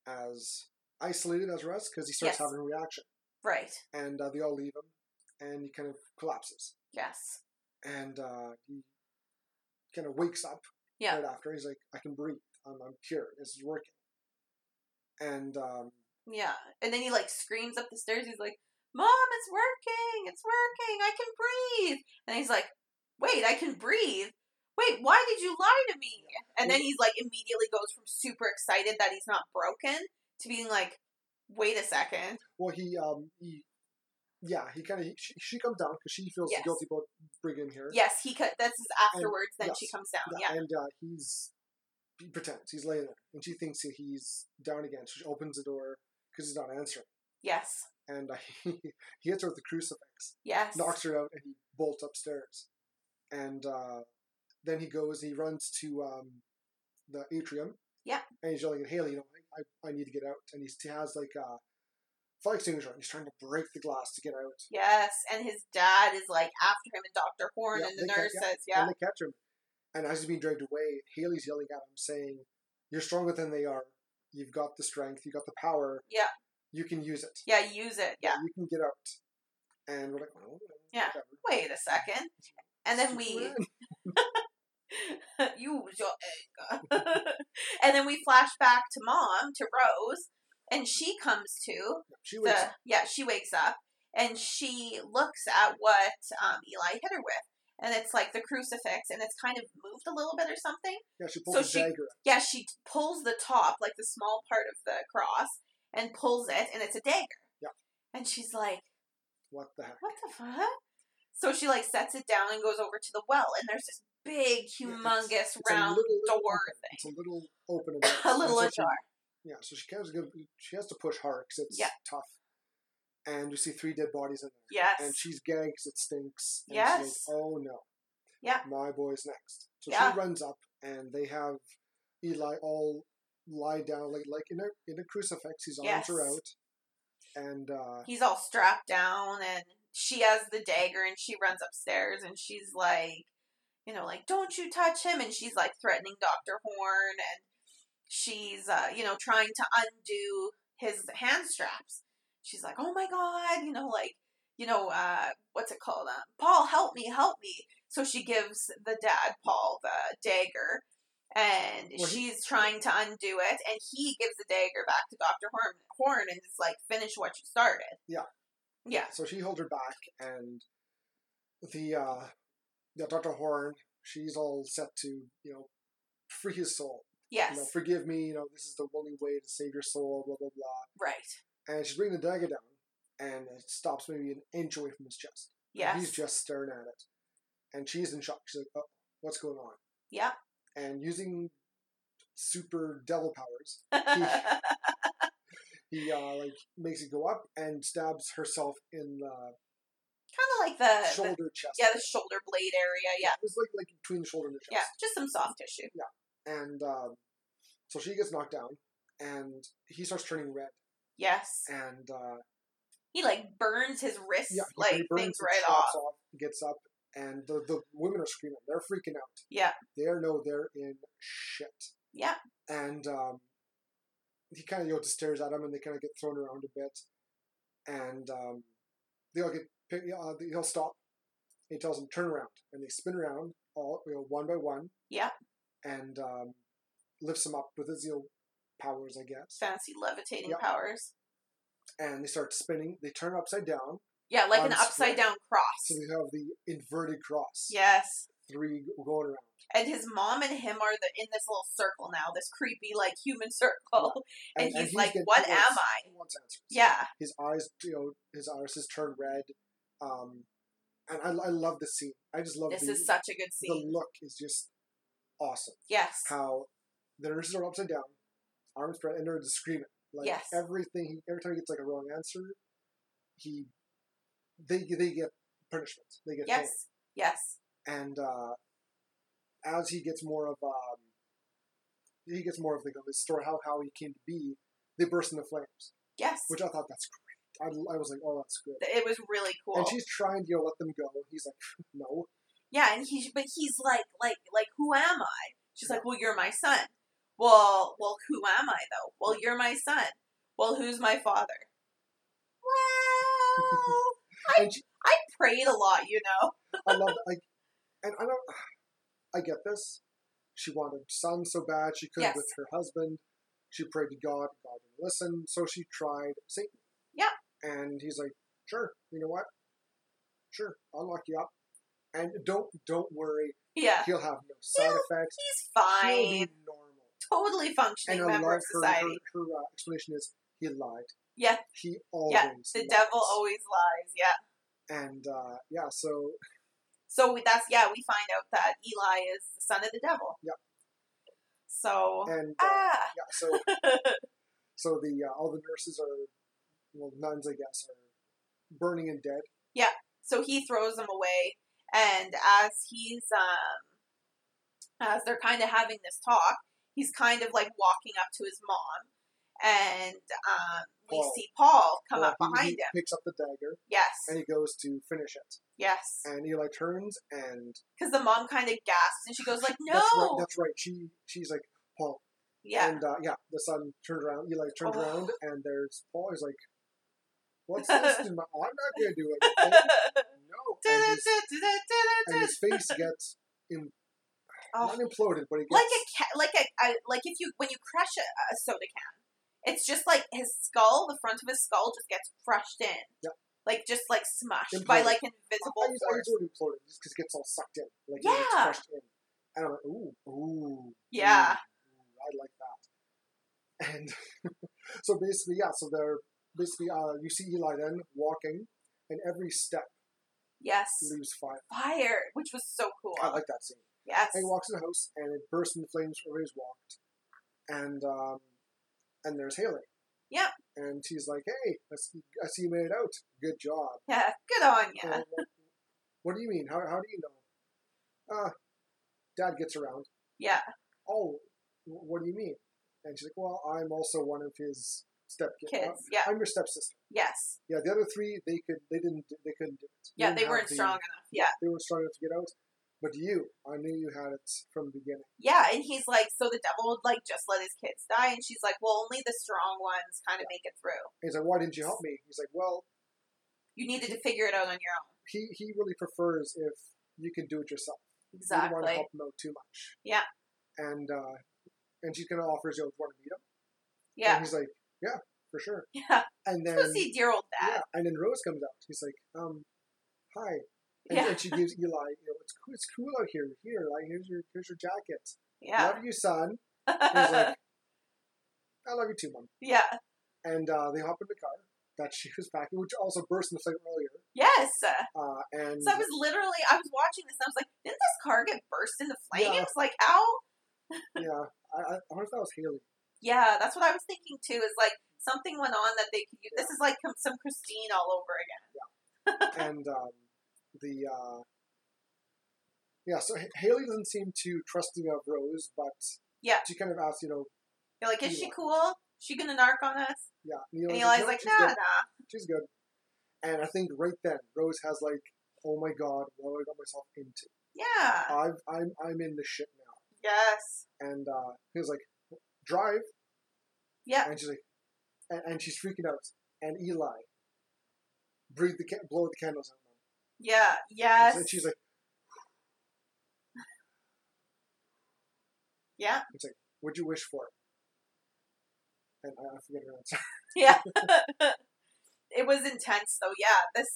A: as isolated as rest because he starts
B: Yes.
A: having a reaction
B: Right.
A: and uh, they all leave him and he kind of collapses
B: Yes.
A: and uh, he kind of wakes up
B: Yeah.
A: right after he's like i can breathe i'm, I'm cured this is working and um,
B: Yeah. And then he like screams up the stairs. He's like, Mom, it's working. It's working. I can breathe. And he's like, Wait, I can breathe. Wait, why did you lie to me? And then he's like, immediately goes from super excited that he's not broken to being like, Wait a second.
A: well he um, he yeah, he kind of she, she comes down because she feels
B: Yes.
A: guilty about bringing him here.
B: Yes, he could. This is afterwards. then
A: yes,
B: she comes down. Yeah.
A: and uh, he's he pretends he's laying there, and she thinks that he's down again. So she opens the door because he's not answering,
B: Yes.
A: and uh, he, he hits her with the crucifix,
B: Yes.
A: knocks her out, and he bolts upstairs. And uh, then he goes, he runs to um, the atrium.
B: Yeah.
A: And he's yelling at Haley, you know, I, I need to get out. And he's, he has like a fire extinguisher, and he's trying to break the glass to get out.
B: Yes, and his dad is like after him, and Doctor Horn
A: Yeah,
B: and the
A: they ca-
B: nurse
A: yeah,
B: says, "Yeah,
A: And they catch him. And as he's being dragged away, Haley's yelling at him, saying, You're stronger than they are. You've got the strength. You've got the power.
B: Yeah.
A: You can use it.
B: yeah, use it, yeah."
A: You can get out. And we're like, well,
B: Yeah.
A: whatever.
B: Wait a second, and then we
A: Superman.
B: use your egg, and then we flash back to mom to Rose, and she comes to
A: She
B: the
A: up.
B: yeah she wakes up and she looks at what um, Eli hit her with. And it's like the crucifix, and it's kind of moved a little bit or something.
A: Yeah, she pulls
B: so
A: the
B: she-
A: dagger.
B: Yeah, she pulls the top, like the small part of the cross, and pulls it, and it's a dagger.
A: Yeah.
B: And she's like,
A: What the heck?
B: "What the fuck?" So she like sets it down and goes over to the well, and there's this big,
A: Yeah,
B: humongous,
A: it's- it's
B: round
A: little- little
B: door
A: open.
B: thing,
A: It's a little open.
B: a little
A: And so
B: ajar.
A: Yeah, so she has, to, she has to push hard because it's
B: Yeah.
A: tough. And you see three dead bodies in there.
B: Yes.
A: And she's gagged 'cause it stinks. And
B: Yes.
A: She's like, oh no.
B: Yeah.
A: My boy's next. So
B: Yeah.
A: she runs up and they have Eli all lie down like like in a in a crucifix. His arms are out. And uh
B: He's all strapped down, and she has the dagger, and she runs upstairs, and she's like, you know, like, don't you touch him, and she's like threatening Doctor Horn, and she's, uh, you know, trying to undo his hand straps. She's like, oh my god, you know, like, you know, uh, what's it called? Um, Paul, help me, help me. So she gives the dad Paul the dagger, and
A: Well, he-
B: she's trying to undo it, and he gives the dagger back to Doctor Horn, Horn, and is like, finish what you started.
A: Yeah.
B: Yeah.
A: so she holds her back and the uh yeah, Dr. Horn, she's all set to, you know, free his soul.
B: Yes.
A: You know, forgive me, you know, this is the only way to save your soul, blah blah blah.
B: right.
A: And she's bringing the dagger down, and it stops maybe an inch away from his chest.
B: Yeah.
A: He's just staring at it, and she's in shock. She's like, "Oh, what's going on?"
B: Yeah.
A: And using super devil powers, he uh, like makes it go up and stabs herself in the
B: kind of like the, the
A: shoulder chest.
B: yeah the shoulder blade area. Yeah.
A: It's like like between the shoulder and the chest. Yeah.
B: Just some soft tissue.
A: Yeah, and um, so she gets knocked down, and he starts turning red,
B: Yes.
A: and uh,
B: He like burns his wrist
A: yeah,
B: like things right
A: chops
B: off.
A: Gets up, and the the women are screaming. They're freaking out.
B: Yeah.
A: They're no, they're in shit.
B: Yeah.
A: And um, he kind of you know just stares at them, and they kind of get thrown around a bit, and um, they all get uh, he'll stop. He tells them turn around, and they spin around all you know one by one.
B: Yeah.
A: And um, lifts them up with his you know powers, I guess.
B: Fancy levitating
A: Yeah.
B: powers.
A: And they start spinning. They turn upside down,
B: Yeah, like an upside down cross.
A: so they have the inverted cross.
B: Yes.
A: Three going around.
B: And his mom and him are the in this little circle now, this creepy like human circle. And he's like,
A: getting-
B: "What
A: he
B: am I?"
A: He wants answers.
B: Yeah.
A: His eyes, you know, his irises turn red. Um, and I, I love this scene. I just love
B: This
A: the,
B: is such a good scene.
A: the look is just awesome.
B: Yes.
A: How the nurses are upside down, arms spread, and they're just screaming. Like
B: Yes.
A: everything, he, every time he gets like a wrong answer, he, they they get punishment. They get pain.
B: Yes. Yes.
A: and uh, as he gets more of um, he gets more of the, of his story, how how he came to be, they burst into flames,
B: Yes.
A: which I thought that's great. I, I was like, oh, that's good.
B: It was really cool.
A: And she's trying to you know, let them go. He's like, no.
B: Yeah, and he but he's like like like who am I? She's like, "Well, you're my son." Well, well, who am I though? Well, you're my son. Well, who's my father? Well,
A: she,
B: I prayed a lot, you know.
A: I love. Like, and I don't. I get this. She wanted son so bad she couldn't
B: Yes.
A: with her husband. She prayed to God. God didn't listen, so she tried Satan.
B: Yeah.
A: And he's like, "Sure, you know what? Sure, I'll lock you up, and don't don't worry.
B: Yeah,
A: He'll have no side
B: He'll-
A: effects.
B: he's fine,
A: be normal."
B: Totally functioning member of society.
A: Her, her uh, explanation is he lied.
B: Yeah.
A: He always.
B: Yeah, the devil always lies. Yeah.
A: And uh, yeah, so
B: So we, that's yeah. We find out that Eli is the son of the devil.
A: Yep.
B: So
A: and uh,
B: ah.
A: yeah, so so the uh, all the nurses are well nuns, I guess, are burning and dead. Yeah.
B: So he throws them away, and as he's um, as they're kind of having this talk, he's kind of like walking up to his mom, and um, we
A: Paul.
B: see Paul come
A: Well,
B: up
A: he-
B: behind
A: he
B: him.
A: picks up the dagger
B: Yes,
A: and he goes to finish it.
B: yes,
A: And Eli turns and
B: because the mom kind of gasps and she goes like, "No!"
A: that's right. That's right. She she's like Paul.
B: yeah,
A: And uh, yeah, the son turns around. Eli turns
B: Oh.
A: around and there's Paul. He's like, "What's this? I'm not gonna do it." No." And his, and his face gets in,
B: Oh.
A: not imploded, but it gets
B: like a ca- like a, a like if you when you crush a, a soda can, it's just like his skull, the front of his skull just gets crushed in.
A: Yep.
B: Like just like smushed by like invisible
A: I use, I
B: force.
A: use the word imploded just because it gets all sucked in, like
B: Yeah.
A: crushed in. And I'm like, ooh, ooh,
B: Yeah.
A: ooh, ooh, I like that. And so basically, yeah, so they're basically uh, you see Eli then walking, and every step
B: Yes.
A: leaves fire.
B: Fire, which was so cool.
A: I like that scene.
B: Yes.
A: And he walks in the house, and it bursts into flames where he's walked, and um, and there's Haley.
B: Yeah.
A: And he's like, "Hey, I see, I see you made it out. Good job."
B: Yeah. Good on you.
A: Well, what, do you mean? How, how do you know? Uh, Dad gets around.
B: Yeah.
A: Oh, what do you mean? And she's like, well, I'm also one of his step
B: Kids. Yeah.
A: I'm your stepsister.
B: Yes.
A: Yeah, the other three, they could, they didn't, they couldn't do it.
B: Yeah. They weren't
A: the-
B: strong enough. Yeah.
A: They weren't strong enough to get out. But you, I knew you had it from the beginning.
B: Yeah. And he's like, so the devil would like just let his kids die, and she's like, well, only the strong ones kind of make it through.
A: He's like, why didn't you help me? He's like, well,
B: You needed to figure it out on your own.
A: he, he really prefers if you can do it yourself. You don't want to help him out too much.
B: Yeah.
A: And, uh, and she kind of offers, you want to meet him?
B: Yeah.
A: And he's like, yeah, for sure.
B: Yeah.
A: And then,
B: go see dear old dad.
A: yeah, and then Rose comes out. He's like, um, hi. And,
B: Yeah.
A: and she gives Eli, you know, it's cool, it's cool out here. Here, like, here's your, here's your jacket.
B: Yeah.
A: Love you, son. He's like, I love you too, mom.
B: yeah.
A: And uh, they hop in the car that she was packing, which also burst into flame earlier.
B: Yes.
A: Uh, and
B: So I was literally, I was watching this and I was like, didn't this car get burst into flames?
A: Yeah.
B: Like, ow.
A: yeah, I, I wonder if that was Haley.
B: Yeah, that's what I was thinking too. Is like something went on that they could use. This is like some Christine all over again. Yeah.
A: and um, the uh, yeah, so H- Haley doesn't seem too trusting of Rose, but
B: Yeah.
A: she kind of asks, you know,
B: You're like, is she cool? She gonna narc on us?
A: yeah,
B: And
A: Eli's
B: Eli's
A: "No,
B: like,
A: she's
B: nah,
A: good.
B: nah.
A: she's good. And I think right then Rose has like, oh my god, what have I got myself into?
B: Yeah.
A: I've, I'm I'm in the shit now.
B: Yes.
A: And uh, he was like, drive,
B: Yeah.
A: and she's like, and, and she's freaking out. And Eli, breathe the blow the candles out.
B: Yeah. Yes.
A: And she's like,
B: yeah.
A: what'd you wish for? And I, forget her answer.
B: Yeah. it was intense though. Yeah. This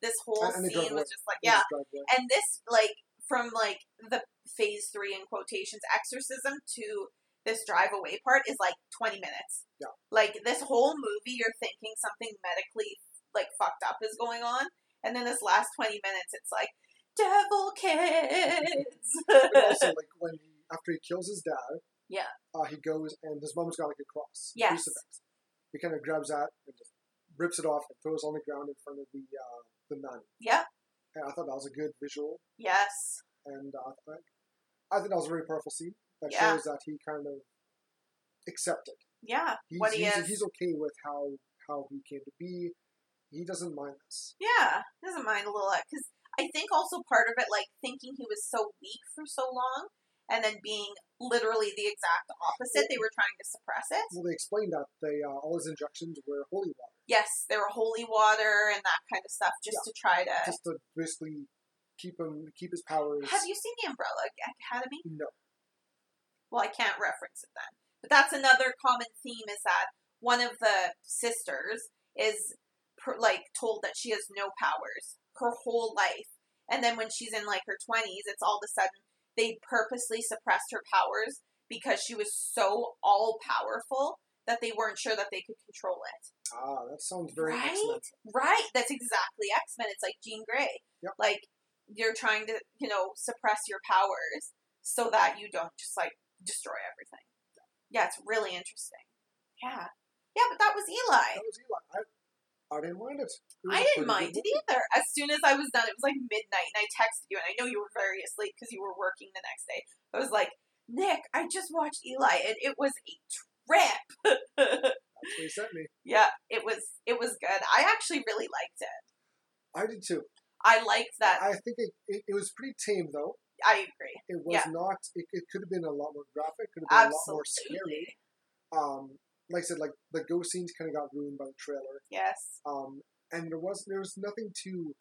B: this whole
A: And- and
B: scene was just like, yeah.
A: just drive away.
B: And this like from like the phase three in quotations exorcism to this drive away part is like 20 minutes.
A: Yeah.
B: Like this whole movie, you're thinking something medically like fucked up is going on, and then this last 20 minutes, it's like devil kids.
A: Also, like when he after he kills his dad,
B: Yeah.
A: uh, he goes and his mom's got like a cross,
B: Yes.
A: He kind of grabs that and just rips it off and throws it on the ground in front of the uh, the nun.
B: yeah.
A: And I thought that was a good visual,
B: Yes.
A: and uh, I, I think that was a very powerful scene that
B: Yeah.
A: shows that he kind of accepted.
B: Yeah.
A: He's,
B: what he
A: he's,
B: is.
A: he's okay with how how he came to be. He doesn't mind this.
B: Yeah. Doesn't mind a little bit. because I think also part of it, like thinking he was so weak for so long, and then being literally the exact opposite. They were trying to suppress it.
A: Well, they explained that they uh, all his injections were holy water,
B: Yes, they were holy water and that kind of stuff, just to try to.
A: just to basically keep him keep his powers.
B: Have you seen the Umbrella Academy?
A: No.
B: Well, I can't reference it then. But that's another common theme is that one of the sisters is per, like told that she has no powers her whole life, and then when she's in like her twenties, it's all of a sudden they purposely suppressed her powers because she was so all powerful that they weren't sure that they could control it.
A: Ah, that sounds very
B: right? Right. That's exactly X Men. It's like Jean Grey.
A: Yep.
B: Like you're trying to, you know, suppress your powers so that you don't just like destroy everything. Yeah, it's really interesting. Yeah. Yeah, but that was Eli.
A: That was Eli. I, I didn't mind it. It
B: I didn't mind it either. As soon as I was done, it was like midnight, and I texted you, and I know you were very asleep because you were working the next day. I was like, Nick, I just watched Eli, and it was a trip.
A: That's what he sent me.
B: yeah, it was it was good. I actually really liked it.
A: I did too.
B: I liked that.
A: I think it, it, it was pretty tame though.
B: I agree.
A: It was
B: Yeah.
A: not. It, it could have been a lot more graphic. Could have been a lot more scary. Um, like I said, like the ghost scenes kind of got ruined by the trailer.
B: Yes.
A: Um, and there was there was nothing too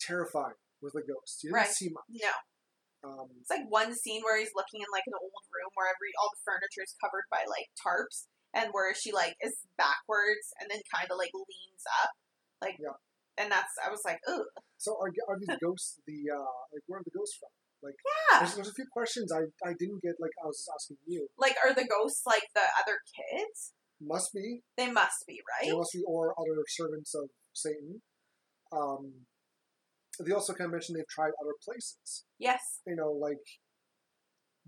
A: terrifying with the ghost. You didn't
B: Right.
A: see much.
B: No.
A: Um,
B: It's like one scene where he's looking in like an old room where every all the furniture is covered by like tarps, and where she like is backwards and then kind of like leans up, like.
A: Yeah.
B: And that's I was like, ooh,
A: so are, are these ghosts the uh, like where are the ghosts from?
B: Yeah.
A: There's, there's a few questions I, I didn't get. Like I was just asking you.
B: Like, are the ghosts like the other kids?
A: Must be
B: They must be right.
A: They must be or other servants of Satan. Um, they also kind of mentioned they've tried other places.
B: Yes.
A: You know, like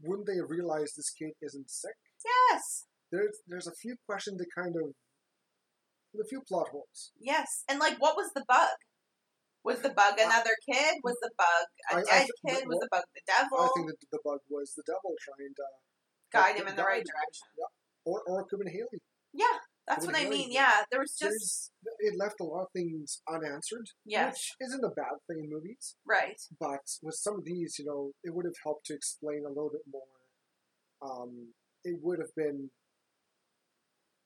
A: wouldn't they realize this kid isn't sick?
B: Yes.
A: There's there's a few questions that kind of a few plot holes.
B: Yes. And like, what was the bug? Was the bug another kid? Was the bug a
A: I- I
B: dead
A: thi-
B: kid? Was the bug the devil?
A: I think that the bug was the devil trying to
B: Guide him in the right
A: him.
B: direction.
A: Yeah. Or or it could have been Haley.
B: Yeah, that's what I mean. Yeah, there was just
A: There's it left a lot of things unanswered,
B: yes,
A: which isn't a bad thing in movies.
B: right.
A: But with some of these, you know, it would have helped to explain a little bit more. Um, it would have been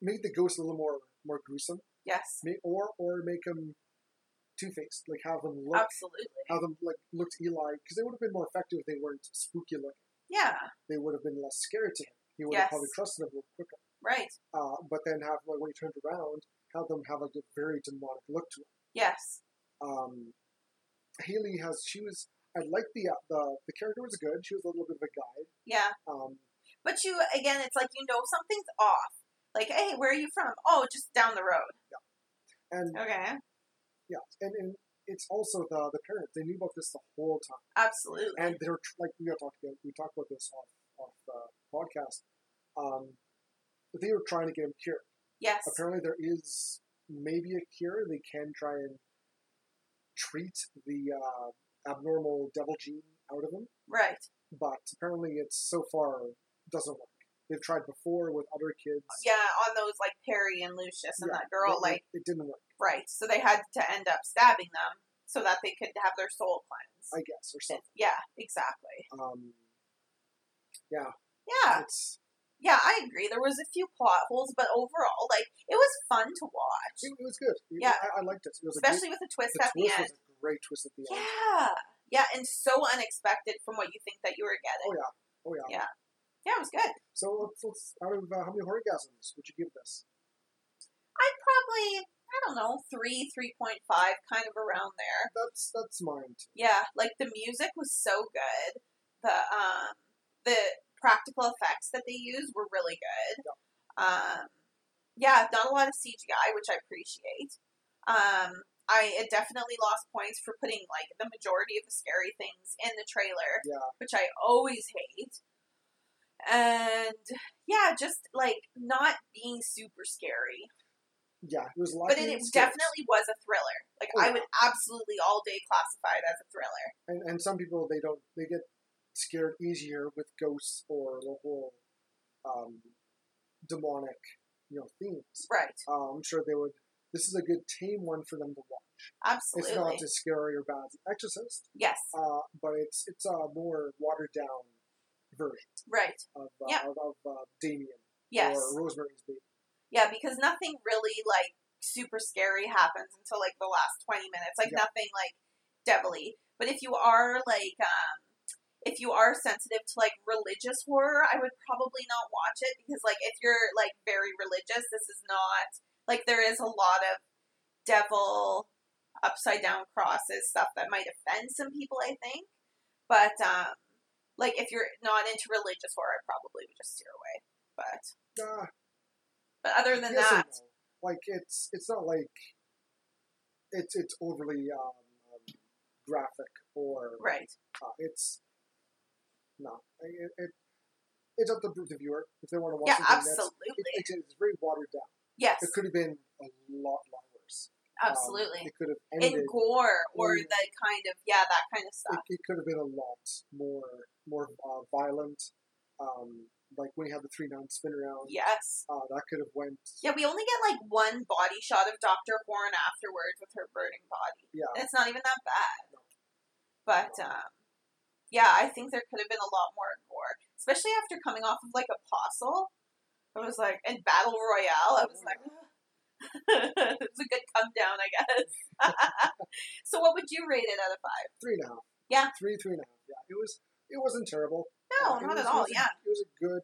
A: made the ghost a little more more gruesome,
B: Yes,
A: May- or or make them two faced, like have them look,
B: absolutely.
A: have them like look to Eli, because they would have been more effective if they weren't spooky looking.
B: Yeah,
A: They would have been less scary to him. He would have probably trusted them a little quicker.
B: right.
A: Uh, but then have like when he turned around, have them have like a very demonic look to him.
B: Yes,
A: um, Haley has she was I like the uh, the the character was good. She was a little bit of a guide.
B: yeah.
A: Um,
B: But you again, it's like you know something's off. Like, hey, where are you from? Oh, just down the road. Yeah.
A: and
B: Okay,
A: yeah, and, and it's also the the parents. They knew about this the whole time,
B: absolutely.
A: and they're like we talked about we talked about this off off uh, podcast. Um, but they were trying to get him cured.
B: yes,
A: Apparently, there is maybe a cure. They can try and treat the uh, abnormal devil gene out of him.
B: right.
A: but apparently it's so far doesn't work. They've tried before with other kids.
B: Yeah, on those like Perry and Lucius and
A: Yeah,
B: that girl,
A: it-
B: like
A: it, didn't work,
B: right. So they had to end up stabbing them so that they could have their soul cleansed.
A: I guess, or something.
B: yeah, exactly.
A: Um,
B: Yeah,
A: it's
B: yeah, I agree. There was a few plot holes, but overall, like it was fun to watch,
A: it, it was good. It-
B: Yeah.
A: I, I liked it. It was
B: especially
A: a
B: with the twist
A: the
B: at the end.
A: was a great twist at the end.
B: Yeah, yeah, and so unexpected from what you think that you were getting.
A: Oh yeah, oh yeah.
B: Yeah. Yeah, it was good.
A: So let's, let's out of uh, how many orgasms would you give this?
B: I'd probably, I don't know, three, three point five, kind of around there.
A: That's that's mine. Too.
B: Yeah, like the music was so good. The um the practical effects that they used were really good. Um yeah, not a lot of CGI, which I appreciate. Um I it definitely lost points for putting like the majority of the scary things in the trailer,
A: Yeah,
B: which I always hate. And yeah, just like not being super scary.
A: yeah. It was
B: But it, it definitely was a thriller. Like
A: Oh,
B: I would absolutely all day classify it as a thriller.
A: and and some people they don't they get scared easier with ghosts or whole um, demonic you know themes.
B: Right.
A: Uh, I'm sure they would. This is a good tame one for them to watch.
B: Absolutely.
A: It's not as scary or bad as Exorcist,
B: yes.
A: uh, but it's it's a more watered down
B: Right.
A: of uh,
B: Yeah.
A: of, of uh, Damien
B: Yes.
A: or Rosemary's Baby.
B: Yeah, because nothing really like super scary happens until like the last twenty minutes. Like
A: Yeah.
B: nothing like devilly. But if you are like um if you are sensitive to like religious horror, I would probably not watch it because like if you're like very religious, this is not like there is a lot of devil upside down crosses stuff that might offend some people, I think. But um like if you're not into religious horror, I probably would just steer away. But
A: Ah,
B: But other than
A: yes
B: that,
A: no. like it's it's not like it's it's overly um, um, graphic or
B: right?
A: uh, it's no it, it it's up to the viewer if they want to watch
B: Yeah, absolutely.
A: it, it's, it's very watered down.
B: yes,
A: It could have been a lot lot worse. Um,
B: absolutely.
A: it could have ended In
B: gore or the kind of yeah, that kind of
A: it,
B: stuff.
A: it could have been a lot more more uh, violent. Um, like when you have the three nine spin around,
B: Yes.
A: uh, that could have went.
B: Yeah, we only get like one body shot of Dr. Horn afterwards with her burning body.
A: Yeah,
B: And it's not even that bad.
A: No.
B: But um yeah, I think there could have been a lot more gore. Especially after coming off of like Apostle. I was like and Battle Royale, I was like it was a good come down, I guess. so what would you rate it out of five?
A: three and a half.
B: Yeah.
A: three three and a half. Yeah, it was it wasn't terrible.
B: No,
A: Uh,
B: not
A: was-
B: at
A: it
B: all,
A: a-
B: yeah.
A: it was a good.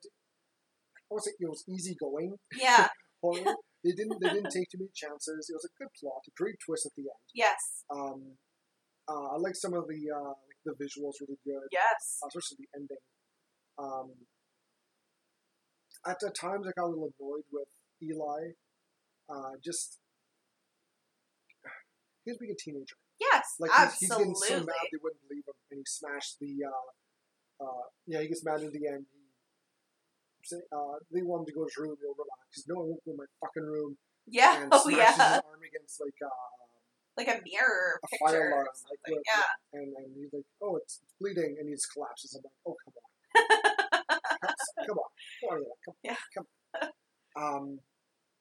A: I would say it was easygoing
B: Yeah,
A: they didn't they didn't take too many chances. It was a good plot, a great twist at the end.
B: yes.
A: Um, uh, I like some of the uh, like the visuals really good.
B: Yes.
A: uh, especially the ending. Um, at the times, I got a little annoyed with Eli. Uh, just he was being a teenager.
B: Yes.
A: Like he's, he's getting so mad they wouldn't believe him, and he smashed the. Uh, uh, yeah, he gets mad at the end. He, say, uh, they want him to go to his room. He'll relax. He's no, I won't go in my fucking room.
B: yeah.
A: And
B: Oh yeah.
A: his arm against like uh,
B: Like a mirror
A: a
B: picture
A: fire alarm, like
B: Yeah.
A: and and he's like, oh, it's bleeding, and he just collapses. I'm like, oh, come on. come on, come on, come,
B: Yeah.
A: come. On. Um,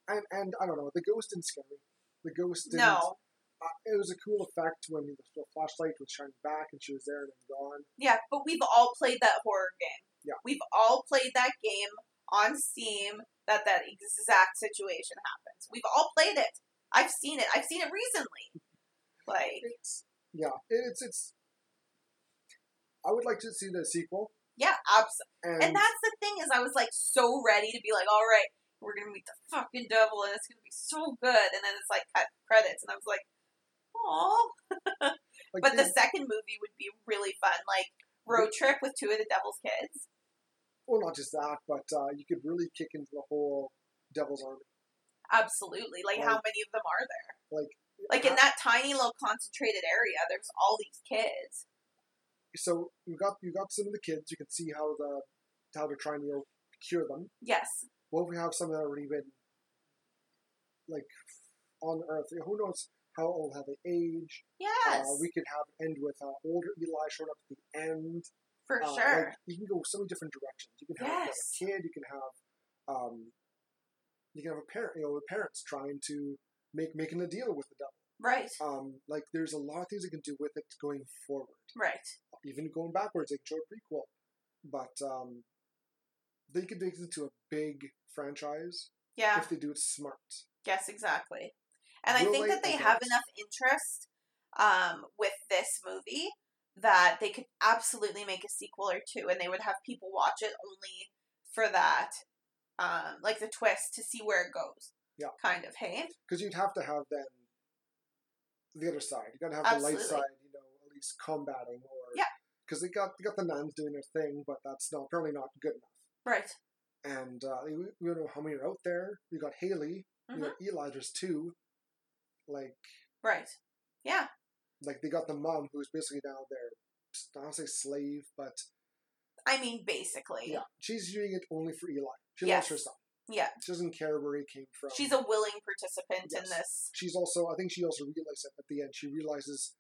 A: and and I don't know, the ghost didn't scare me. The ghost didn't.
B: No.
A: Uh, it was a cool effect when the, the flashlight was shining back and she was there and then gone.
B: Yeah, but we've all played that horror game.
A: Yeah.
B: We've all played that game on Steam that that exact situation happens. We've all played it. I've seen it. I've seen it recently. Like,
A: It's yeah, it's it's. I would like to see the sequel,
B: yeah, absolutely.
A: and,
B: And that's the thing is I was like so ready to be like, all right, we're gonna meet the fucking devil and it's gonna be so good. And then it's like cut credits and I was like, oh.
A: like
B: But the second movie would be really fun, like road trip with two of the devil's kids.
A: well, not just that, but uh, you could really kick into the whole Devil's Army.
B: Absolutely. Like, how many of them are there?
A: Like,
B: Like in that tiny little concentrated area, there's all these kids.
A: so you got you got some of the kids. You can see how the how they're trying to cure them.
B: Yes.
A: What if we have some that are already been like on Earth? Who knows how old have they aged?
B: Yes.
A: Uh, we could have end with uh, older Eli showing up at the end.
B: for
A: Uh,
B: sure.
A: Like, you can go so many different directions. You can have like,
B: Yes.
A: a kid. You can have um, you can have a parent. You know, the parents trying to make making a deal with the devil.
B: right.
A: Um, like there's a lot of things you can do with it going forward.
B: Right.
A: Even going backwards, like a prequel, but um, they could make it into a big franchise
B: Yeah.
A: if they do it smart.
B: Yes, exactly. And I think that they have enough interest um, with this movie that they could absolutely make a sequel or two, and they would have people watch it only for that, um, like the twist to see where it goes.
A: Yeah.
B: Kind of. Hey.
A: Because you'd have to have then the other side. You got to have the light side, you know, at least combating or
B: Yeah.
A: Because they got they got the nuns doing their thing, but that's not apparently not good enough.
B: Right.
A: And uh, we, we don't know how many are out there. You got Haley,
B: hmm
A: you got Eli. There's two. Like
B: Right. Yeah.
A: like they got the mom who's basically now their I don't say slave, but
B: I mean, basically.
A: yeah, she's doing it only for Eli. She
B: Yes.
A: loves her son.
B: Yeah.
A: She doesn't care where he came from.
B: She's a willing participant in this.
A: she's also I think she also realized at the end she realizes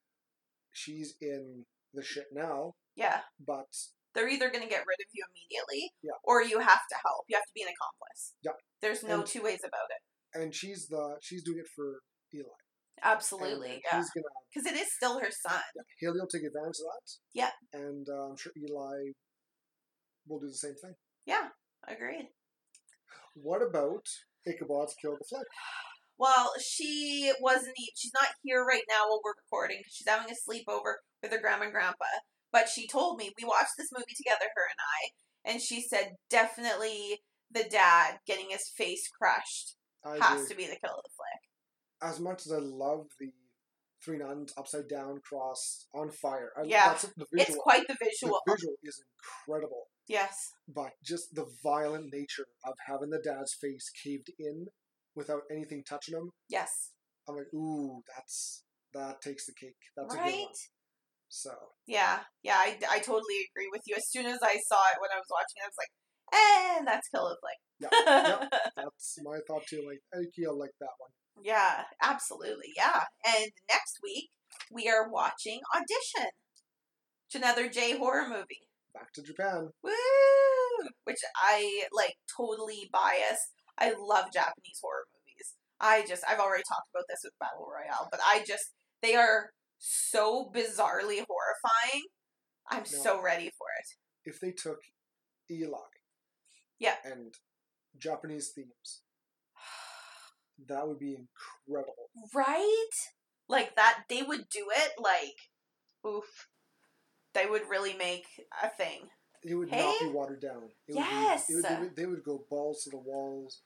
A: she's in the shit now,
B: Yeah.
A: but
B: They're either going to get rid of you immediately,
A: Yeah.
B: or you have to help. You have to be an accomplice.
A: Yeah.
B: There's no
A: And-
B: two ways about it.
A: and she's the she's doing it for Eli.
B: Absolutely.
A: And
B: Yeah. Because it is still her son.
A: yeah, Haley will take advantage of that.
B: Yeah.
A: And uh, I'm sure Eli will do the same thing.
B: Yeah. Agreed.
A: What about Ichabod's Kill the Flick?
B: Well, she wasn't. She's not here right now while we're recording because she's having a sleepover with her grandma and grandpa. But she told me we watched this movie together, her and I, and she said definitely the dad getting his face crushed
A: I
B: has
A: agree.
B: to be the kill of the flick.
A: As much as I love the three nuns upside down, cross on fire. I,
B: Yeah.
A: that's the visual.
B: It's quite the visual.
A: the
B: visual.
A: is incredible.
B: Yes.
A: but just the violent nature of having the dad's face caved in without anything touching him,
B: Yes.
A: I'm like, ooh, that's that takes the cake. That's a good one. So
B: Yeah. Yeah, I, I totally agree with you. As soon as I saw it when I was watching, I was like, and that's Kill Flick.
A: Yeah, that's my thought too. Like you'll like that one.
B: Yeah, absolutely. Yeah. And next week, we are watching Audition. It's another J horror movie.
A: Back to Japan.
B: Woo! Which I like totally biased. I love Japanese horror movies. I just I've already talked about this with Battle Royale, but I just they are so bizarrely horrifying. I'm
A: No.
B: so ready for it.
A: If they took Eli,
B: Yeah.
A: and Japanese themes, that would be incredible.
B: Right? Like that they would do it like oof. They would really make a thing.
A: It would not be watered down. It
B: Yes.
A: Would be, it would, they would go balls to the walls.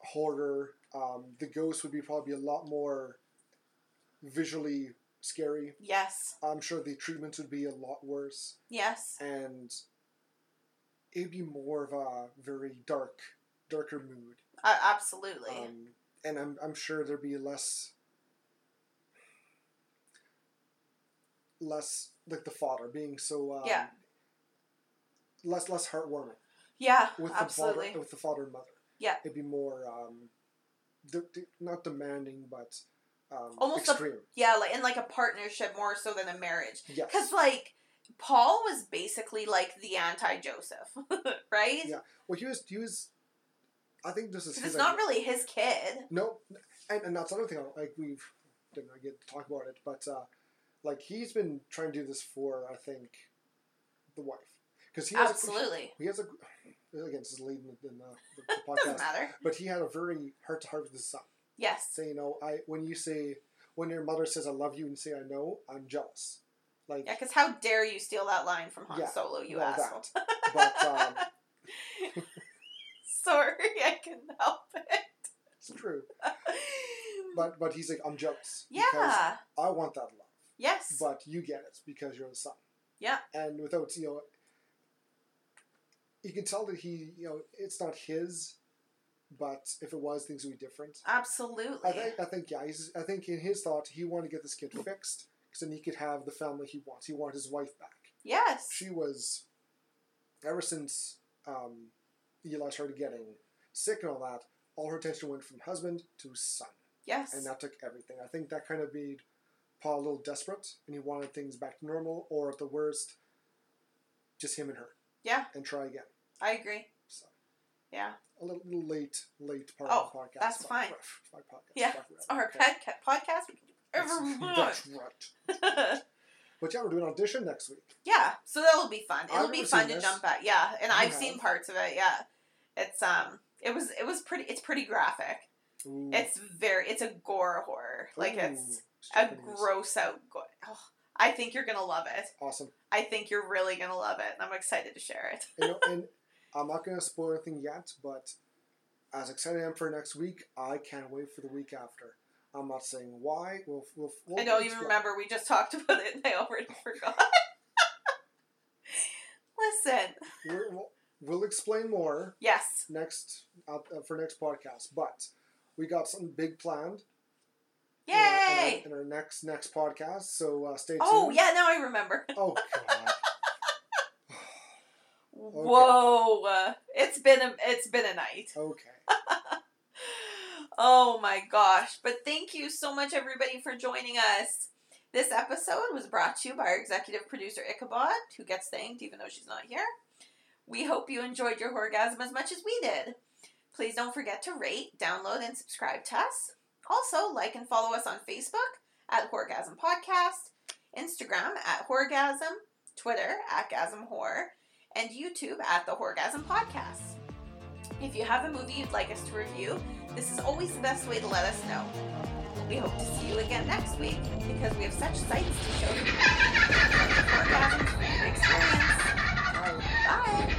A: Horror. Um, the ghost would be probably a lot more visually scary.
B: Yes.
A: I'm sure the treatments would be a lot worse,
B: Yes.
A: and it'd be more of a very dark, darker mood.
B: Uh, absolutely.
A: Um, and I'm I'm sure there'd be less, less like the father being so um,
B: Yeah.
A: less less heartwarming
B: yeah,
A: with
B: absolutely.
A: the father with the father and mother.
B: Yeah.
A: it'd be more um, de- de- not demanding but um,
B: Almost a-
A: extreme.
B: Yeah, like in like a partnership more so than a marriage.
A: yes,
B: Because like Paul was basically like the anti Joseph, right?
A: Yeah. well, he was he was. I think this is his
B: it's not really his kid.
A: No, and, and that's another thing. Like we've didn't get to talk about it, but uh, like he's been trying to do this for I think the wife because he has
B: Absolutely.
A: A, he has a again this is leading in the, the, the
B: Doesn't
A: podcast,
B: matter.
A: but he had a very heart to heart with his son,
B: Yes.
A: saying, "You know, I when you say when your mother says I love you and say I know, I'm jealous." Like,
B: Yeah, because how dare you steal that line from Han
A: Yeah,
B: Solo, you
A: well,
B: asshole.
A: but um,
B: Sorry, I can't help it.
A: it's true. But but he's like, I'm jealous
B: yeah.
A: I want that love.
B: Yes.
A: but you get it because you're the son.
B: Yeah.
A: And without you know, you can tell that he you know it's not his, but if it was, things would be different.
B: Absolutely.
A: I think I think yeah, he's, I think in his thought he wanted to get this kid fixed because then he could have the family he wants. He wanted his wife back.
B: yes.
A: She was, ever since um, Eli started getting sick and all that, all her attention went from husband to son
B: yes.
A: and that took everything. I think that kind of made Paul a little desperate, and he wanted things back to normal, or at the worst, just him and her,
B: yeah,
A: and try again.
B: I agree.
A: So
B: Yeah.
A: a little, little late, late part
B: Oh,
A: of the podcast.
B: that's fine.
A: my podcast.
B: Yeah, our
A: Okay.
B: podcast. We can whatever
A: That's, right. But yeah, we're doing audition next week.
B: yeah, so that'll be fun. It'll
A: I've
B: be fun to
A: this.
B: jump at. Yeah, and I've seen parts of it. Yeah, it's um, it was it was pretty. It's pretty graphic.
A: Ooh.
B: It's very. It's a gore horror. Like
A: Ooh,
B: it's a gross out. Go- oh, I think you're gonna love it.
A: Awesome.
B: I think you're really gonna love it, and I'm excited to share it.
A: You know, and I'm not going to spoil anything yet, but as excited I am for next week, I can't wait for the week after. I'm not saying why. We'll, we'll, we'll
B: I don't even remember. We just talked about it, and I already forgot. Listen.
A: We're, we'll, we'll explain more
B: Yes.
A: next uh, uh, for next podcast, but we got something big planned. in our-
B: Yay!
A: In our, in our next next podcast, so uh, stay tuned.
B: Oh yeah, now I remember.
A: Oh god.
B: Whoa! Uh, it's been a it's been a night.
A: okay.
B: Oh my gosh! But thank you so much, everybody, for joining us. This episode was brought to you by our executive producer Ichabod, who gets thanked even though she's not here. We hope you enjoyed your orgasm as much as we did. Please don't forget to rate, download, and subscribe to us. Also, like and follow us on Facebook at Horgasm Podcast, Instagram at Horgasm, Twitter at Gasm Horror, and YouTube at the Horgasm Podcast. If you have a movie you'd like us to review, this is always the best way to let us know. We hope to see you again next week because we have such sights to show you. Bye.